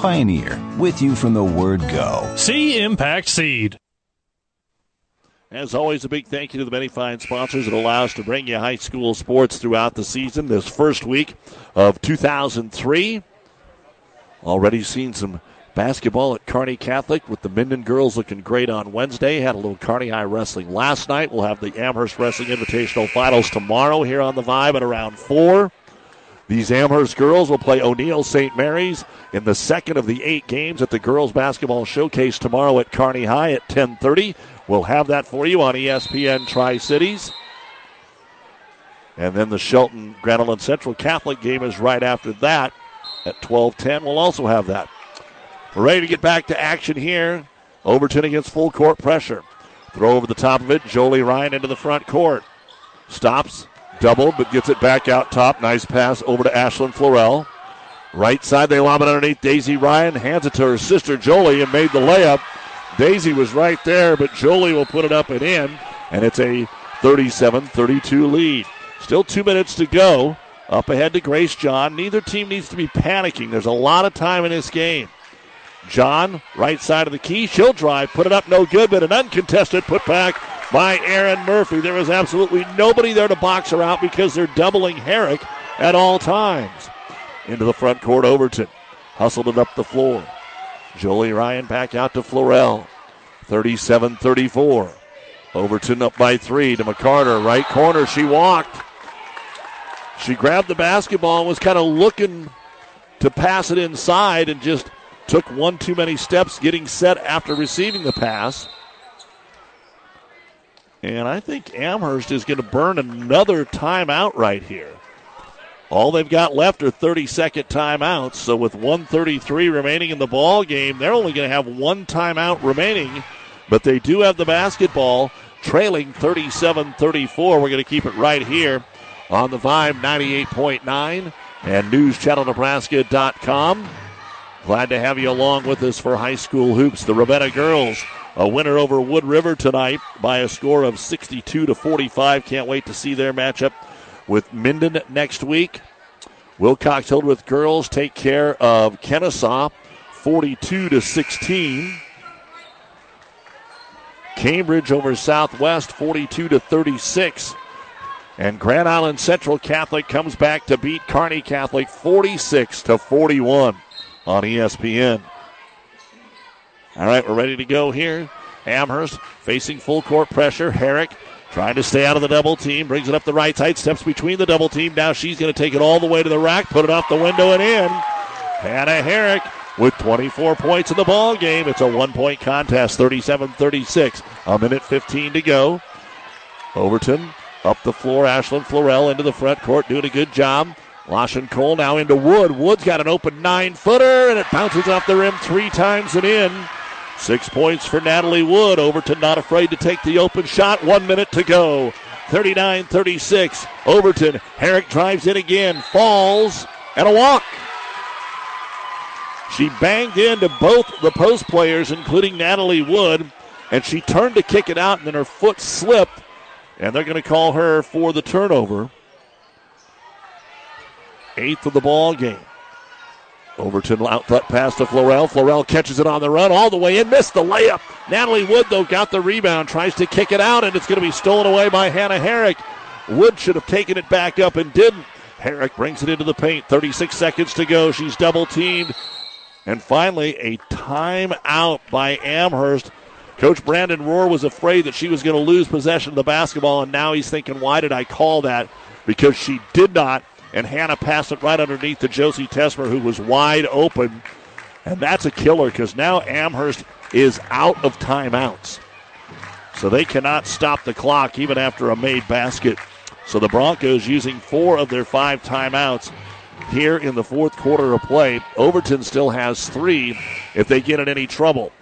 Pioneer, with you from the word go. See Impact Seed. As always, a big thank you to the many fine sponsors that allow us to bring you high school sports throughout the season. This first week of 2003, already seen some basketball at Kearney Catholic with the Minden girls looking great on Wednesday. Had a little Kearney High wrestling last night. We'll have the Amherst Wrestling Invitational Finals tomorrow here on the Vibe at around four. These Amherst girls will play O'Neill St. Mary's in the second of the eight games at the girls basketball showcase tomorrow at Kearney High at 10:30. We'll have that for you on ESPN Tri Cities. And then the Shelton Grand Island Central Catholic game is right after that at 12:10. We'll also have that. We're ready to get back to action here. Overton against full court pressure. Throw over the top of it. Jolie Ryan into the front court. Stops, double, but gets it back out top. Nice pass over to Ashlyn Florell. Right side, they lob it underneath Daisy Ryan. Hands it to her sister Jolie and made the layup. Daisy was right there, but Jolie will put it up and in, and it's a 37 32 lead. Still two minutes to go. Up ahead to Grace John. Neither team needs to be panicking. There's a lot of time in this game. John, right side of the key. She'll drive, put it up, no good, but an uncontested putback by Aaron Murphy. There was absolutely nobody there to box her out because they're doubling Herrick at all times. Into the front court, Overton. Hustled it up the floor. Jolie Ryan back out to Florell. 37 34. Overton up by three to McCarter. Right corner. She walked. She grabbed the basketball and was kind of looking to pass it inside and just took one too many steps getting set after receiving the pass. And I think Amherst is going to burn another timeout right here. All they've got left are 30 second timeouts. So with 133 remaining in the ball game, they're only going to have one timeout remaining. But they do have the basketball trailing 37 34. We're going to keep it right here on the Vibe 98.9 and NewsChannelNebraska.com. Glad to have you along with us for high school hoops. The Ravenna girls, a winner over Wood River tonight by a score of 62 to 45. Can't wait to see their matchup with Minden next week. Wilcox Hildreth girls take care of Kenesaw 42 to 16. Cambridge over Southwest 42 to 36. And Grand Island Central Catholic comes back to beat Kearney Catholic 46 to 41 on ESPN. All right, we're ready to go here. Amherst facing full court pressure. Herrick trying to stay out of the double team. Brings it up the right side, steps between the double team. Now she's going to take it all the way to the rack, put it off the window and in. Hannah Herrick with 24 points in the ball game. It's a one point contest, 37 36. A minute 15 to go. Overton up the floor. Ashlyn Florell into the front court, doing a good job. Lawson Cole now into Wood. Wood's got an open nine footer, and it bounces off the rim three times and in. Six points for Natalie Wood. Overton not afraid to take the open shot. One minute to go. 39 36. Overton. Herrick drives in again, falls, and a walk. She banged into both the post players, including Natalie Wood, and she turned to kick it out, and then her foot slipped, and they're going to call her for the turnover. Eighth of the ball game. Overton outlet pass to Florell. Florell catches it on the run all the way in, missed the layup. Natalie Wood, though, got the rebound, tries to kick it out, and it's going to be stolen away by Hannah Herrick. Wood should have taken it back up and didn't. Herrick brings it into the paint. 36 seconds to go. She's double teamed. And finally, a timeout by Amherst. Coach Brandon Rohr was afraid that she was going to lose possession of the basketball, and now he's thinking, why did I call that? Because she did not and Hannah passed it right underneath to Josie Tesmer, who was wide open. And that's a killer because now Amherst is out of timeouts. So they cannot stop the clock even after a made basket. So the Broncos using four of their five timeouts here in the fourth quarter of play. Overton still has three if they get in any trouble.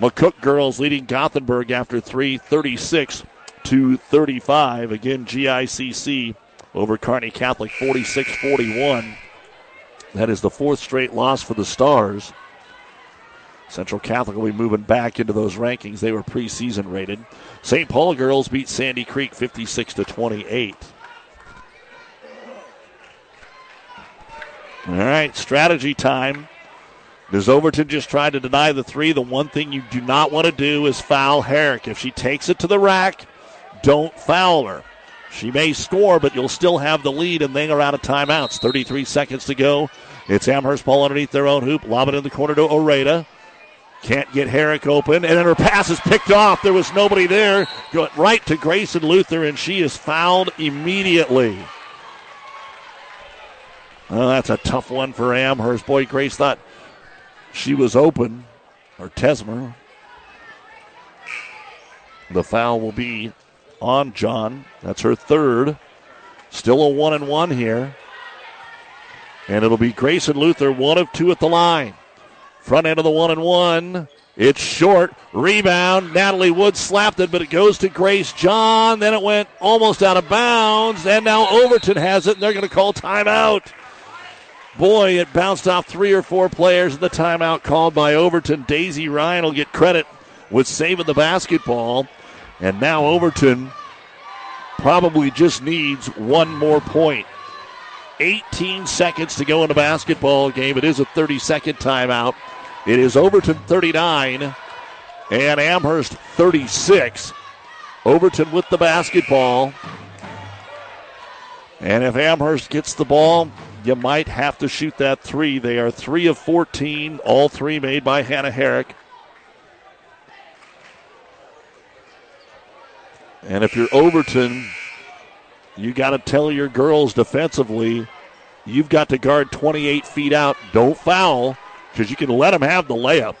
McCook girls leading Gothenburg after three, 36 to 35. Again, GICC over Kearney Catholic 46 41. That is the fourth straight loss for the Stars. Central Catholic will be moving back into those rankings. They were preseason rated. St. Paul girls beat Sandy Creek 56 to 28. All right, strategy time. Does Overton just try to deny the three? The one thing you do not want to do is foul Herrick. If she takes it to the rack, don't foul her. She may score, but you'll still have the lead, and they are out of timeouts. 33 seconds to go. It's Amherst ball underneath their own hoop. Lob it in the corner to Oreda. Can't get Herrick open, and then her pass is picked off. There was nobody there. Going right to Grayson Luther, and she is fouled immediately. Oh, that's a tough one for Amherst. Boy, Grace thought she was open, or Tesmer. The foul will be on John. That's her third. Still a one and one here. And it'll be Grayson Luther, one of two at the line. Front end of the one and one. It's short. Rebound. Natalie Wood slapped it, but it goes to Grace John. Then it went almost out of bounds. And now Overton has it, and they're going to call timeout. Boy, it bounced off three or four players in the timeout called by Overton. Daisy Ryan will get credit with saving the basketball. And now Overton probably just needs one more point. 18 seconds to go in a basketball game. It is a 30 second timeout. It is Overton 39 and Amherst 36. Overton with the basketball. And if Amherst gets the ball, you might have to shoot that three. They are three of 14, all three made by Hannah Herrick. And if you're Overton, you got to tell your girls defensively, you've got to guard 28 feet out. Don't foul because you can let them have the layup.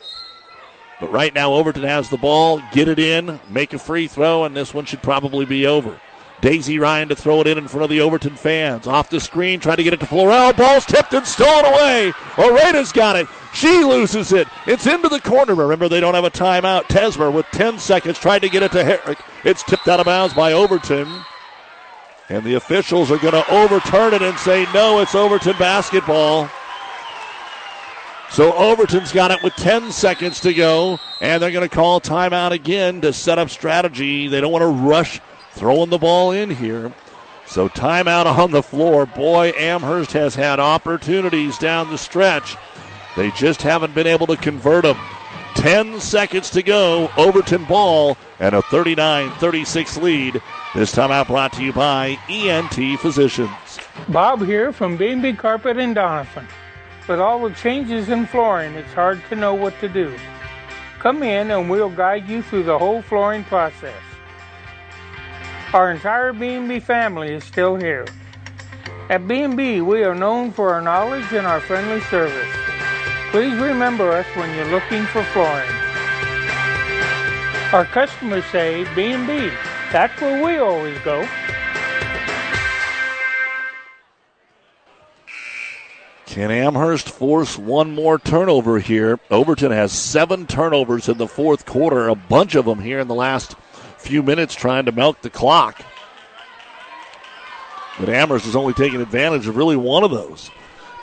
But right now, Overton has the ball. Get it in, make a free throw, and this one should probably be over. Daisy Ryan to throw it in in front of the Overton fans. Off the screen, trying to get it to Florell. Ball's tipped and stolen away. Oreda's got it. She loses it. It's into the corner. Remember, they don't have a timeout. Tesmer with 10 seconds tried to get it to Herrick. It's tipped out of bounds by Overton. And the officials are going to overturn it and say, no, it's Overton basketball. So Overton's got it with 10 seconds to go, and they're going to call timeout again to set up strategy. They don't want to rush throwing the ball in here. So timeout on the floor. Boy, Amherst has had opportunities down the stretch. They just haven't been able to convert them. 10 seconds to go. Overton ball and a 39 36 lead. This timeout brought to you by ENT Physicians. Bob here from B&B Carpet in Doniphan. With all the changes in flooring, it's hard to know what to do. Come in and we'll guide you through the whole flooring process. Our entire B&B family is still here. At B&B, we are known for our knowledge and our friendly service. Please remember us when you're looking for flooring. Our customers say B&B. That's where we always go. Can Amherst force one more turnover here? Overton has seven turnovers in the fourth quarter, a bunch of them here in the last few minutes trying to milk the clock. But Amherst is only taking advantage of really one of those.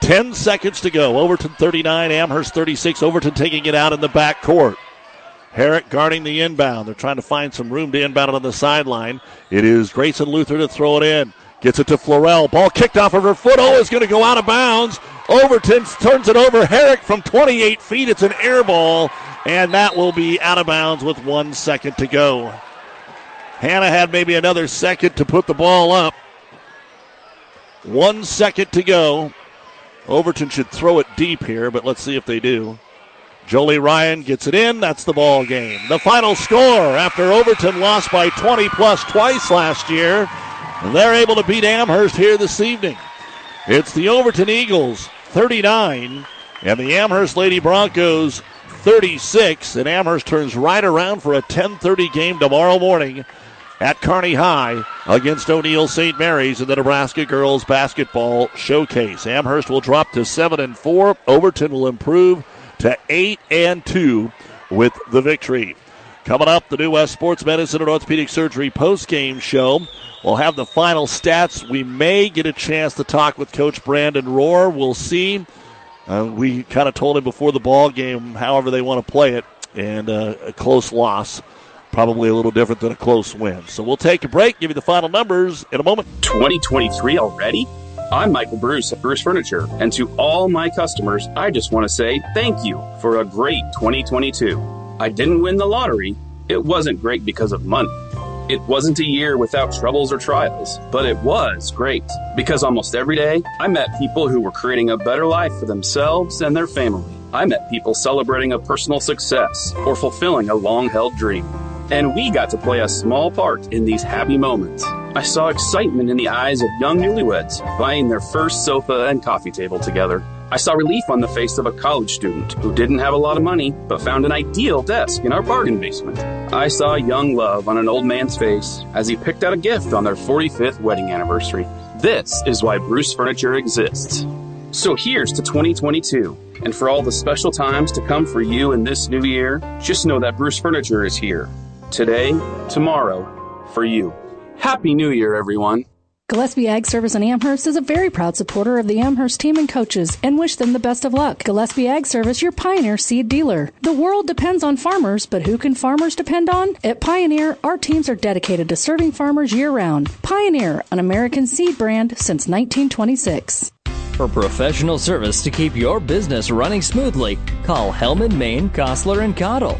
10 seconds to go. Overton 39, Amherst 36. Overton taking it out in the back court. Herrick guarding the inbound. They're trying to find some room to inbound it on the sideline. It is Grayson Luther to throw it in. Gets it to Florell. Ball kicked off of her foot. Oh, is going to go out of bounds. Overton turns it over. Herrick from 28 feet. It's an air ball, and that will be out of bounds with one second to go. Hannah had maybe another second to put the ball up. One second to go. Overton should throw it deep here, but let's see if they do. Jolie Ryan gets it in. That's the ball game. The final score after Overton lost by 20 plus twice last year. And They're able to beat Amherst here this evening. It's the Overton Eagles 39 and the Amherst Lady Broncos 36. And Amherst turns right around for a 10:30 game tomorrow morning at Kearney High against O'Neill St. Mary's in the Nebraska girls basketball showcase. Amherst will drop to 7 and 4. Overton will improve to 8 and 2 with the victory. Coming up, the New West Sports Medicine and Orthopedic Surgery post-game show. We'll have the final stats. We may get a chance to talk with Coach Brandon Rohr. We'll see. Uh, we kind of told him before the ball game, however they want to play it, and uh, a close loss probably a little different than a close win. So we'll take a break, give you the final numbers in a moment. 2023 already? I'm Michael Bruce at Bruce Furniture, and to all my customers, I just want to say thank you for a great 2022. I didn't win the lottery. It wasn't great because of money. It wasn't a year without troubles or trials, but it was great because almost every day I met people who were creating a better life for themselves and their family. I met people celebrating a personal success or fulfilling a long held dream. And we got to play a small part in these happy moments. I saw excitement in the eyes of young newlyweds buying their first sofa and coffee table together. I saw relief on the face of a college student who didn't have a lot of money but found an ideal desk in our bargain basement. I saw young love on an old man's face as he picked out a gift on their 45th wedding anniversary. This is why Bruce Furniture exists. So here's to 2022. And for all the special times to come for you in this new year, just know that Bruce Furniture is here today, tomorrow, for you. Happy New Year, everyone. Gillespie Ag Service in Amherst is a very proud supporter of the Amherst team and coaches and wish them the best of luck. Gillespie Ag Service, your Pioneer seed dealer. The world depends on farmers, but who can farmers depend on? At Pioneer, our teams are dedicated to serving farmers year round. Pioneer, an American seed brand since 1926. For professional service to keep your business running smoothly, call Hellman, Maine, Kostler, and Cottle.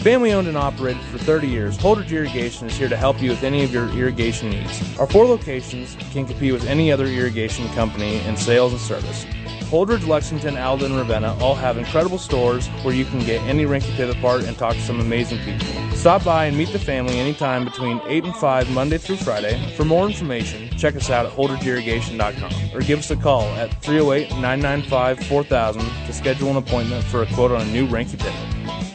Family owned and operated for 30 years, Holdrege Irrigation is here to help you with any of your irrigation needs. Our four locations can compete with any other irrigation company in sales and service. Holdrege, Lexington, Alden, and Ravenna all have incredible stores where you can get any Reinke Pivot part and talk to some amazing people. Stop by and meet the family anytime between 8 and 5 Monday through Friday. For more information, check us out at holdregeirrigation.com or give us a call at 308 995 4000 to schedule an appointment for a quote on a new Reinke Pivot.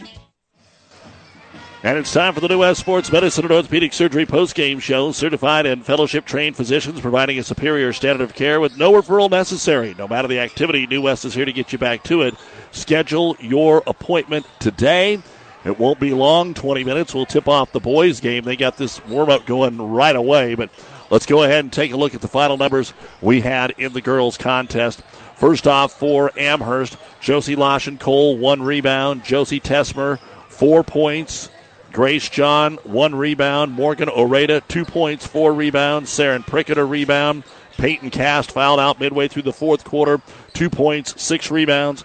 And it's time for the New West Sports Medicine and Orthopedic Surgery post-game show. Certified and fellowship-trained physicians providing a superior standard of care with no referral necessary. No matter the activity, New West is here to get you back to it. Schedule your appointment today. It won't be long, 20 minutes. We'll tip off the boys' game. They got this warm-up going right away, but let's go ahead and take a look at the final numbers we had in the girls' contest. First off, for Amherst, Josie Lashen Cole, one rebound. Josie Tesmer, four points. Grace John, one rebound. Morgan Oreda, two points, four rebounds. Saren Prickett, a rebound. Peyton Cast fouled out midway through the fourth quarter, two points, six rebounds.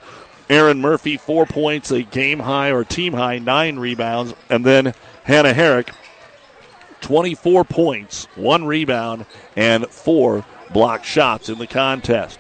Aaron Murphy, four points, a game high or team high, nine rebounds. And then Hannah Herrick, 24 points, one rebound, and four block shots in the contest.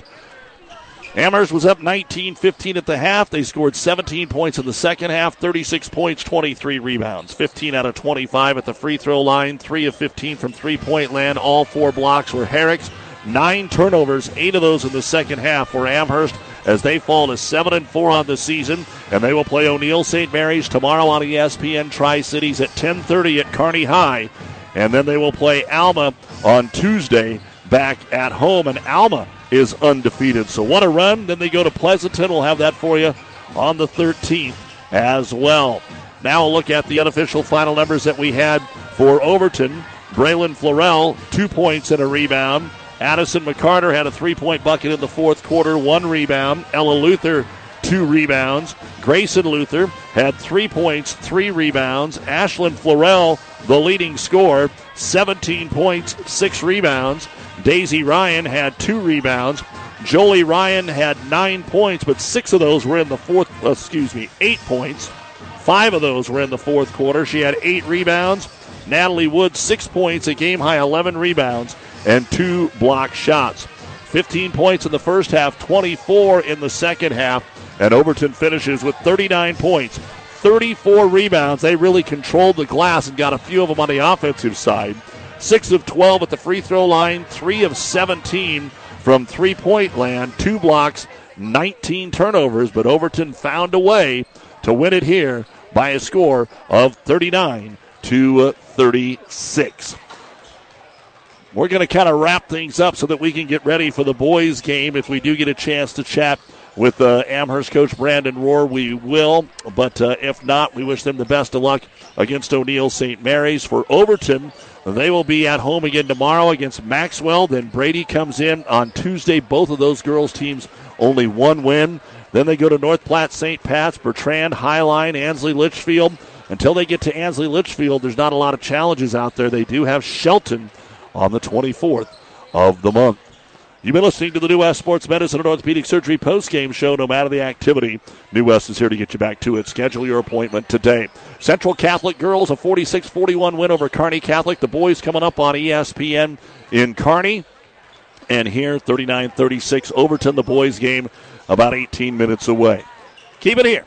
Amherst was up 19 15 at the half. They scored 17 points in the second half, 36 points, 23 rebounds. 15 out of 25 at the free throw line, 3 of 15 from three point land. All four blocks were Herrick's. Nine turnovers, eight of those in the second half for Amherst as they fall to 7 and 4 on the season. And they will play O'Neill St. Mary's tomorrow on ESPN Tri Cities at 10:30 at Kearney High. And then they will play Alma on Tuesday back at home. And Alma is undefeated. So what a run. Then they go to Pleasanton. We'll have that for you on the 13th as well. Now a look at the unofficial final numbers that we had for Overton. Braylon Florell, two points and a rebound. Addison McCarter had a three point bucket in the fourth quarter, one rebound. Ella Luther, two rebounds. Grayson Luther had three points, three rebounds. Ashlyn Florell, the leading scorer, 17 points, six rebounds. Daisy Ryan had two rebounds. Jolie Ryan had nine points, but six of those were in the fourth, uh, excuse me, eight points. Five of those were in the fourth quarter. She had eight rebounds. Natalie Wood, six points, a game high 11 rebounds, and two block shots. 15 points in the first half, 24 in the second half, and Overton finishes with 39 points, 34 rebounds. They really controlled the glass and got a few of them on the offensive side. 6 of 12 at the free throw line, 3 of 17 from three point land, two blocks, 19 turnovers, but Overton found a way to win it here by a score of 39 to 36. We're going to kind of wrap things up so that we can get ready for the boys' game. If we do get a chance to chat with uh, Amherst coach Brandon Rohr, we will. But uh, if not, we wish them the best of luck against O'Neill St. Mary's. For Overton, they will be at home again tomorrow against Maxwell. Then Brady comes in on Tuesday. Both of those girls' teams only one win. Then they go to North Platte, St. Pat's, Bertrand, Hi-Line, Ansley, Litchfield. Until they get to Ansley Litchfield, there's not a lot of challenges out there. They do have Shelton on the 24th of the month. You've been listening to the New West Sports Medicine and Orthopedic Surgery post-game show. No matter the activity, New West is here to get you back to it. Schedule your appointment today. Central Catholic girls a 46-41 win over Kearney Catholic. The boys coming up on ESPN in Kearney. And here, 39-36, Overton, the boys game, about 18 minutes away. Keep it here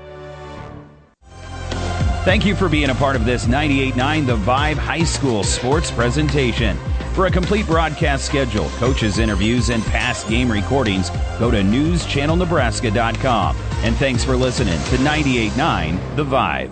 Thank you for being a part of this 98.9 The Vibe High School sports presentation. For a complete broadcast schedule, coaches' interviews, and past game recordings, go to newschannelnebraska.com. And thanks for listening to 98.9 The Vibe.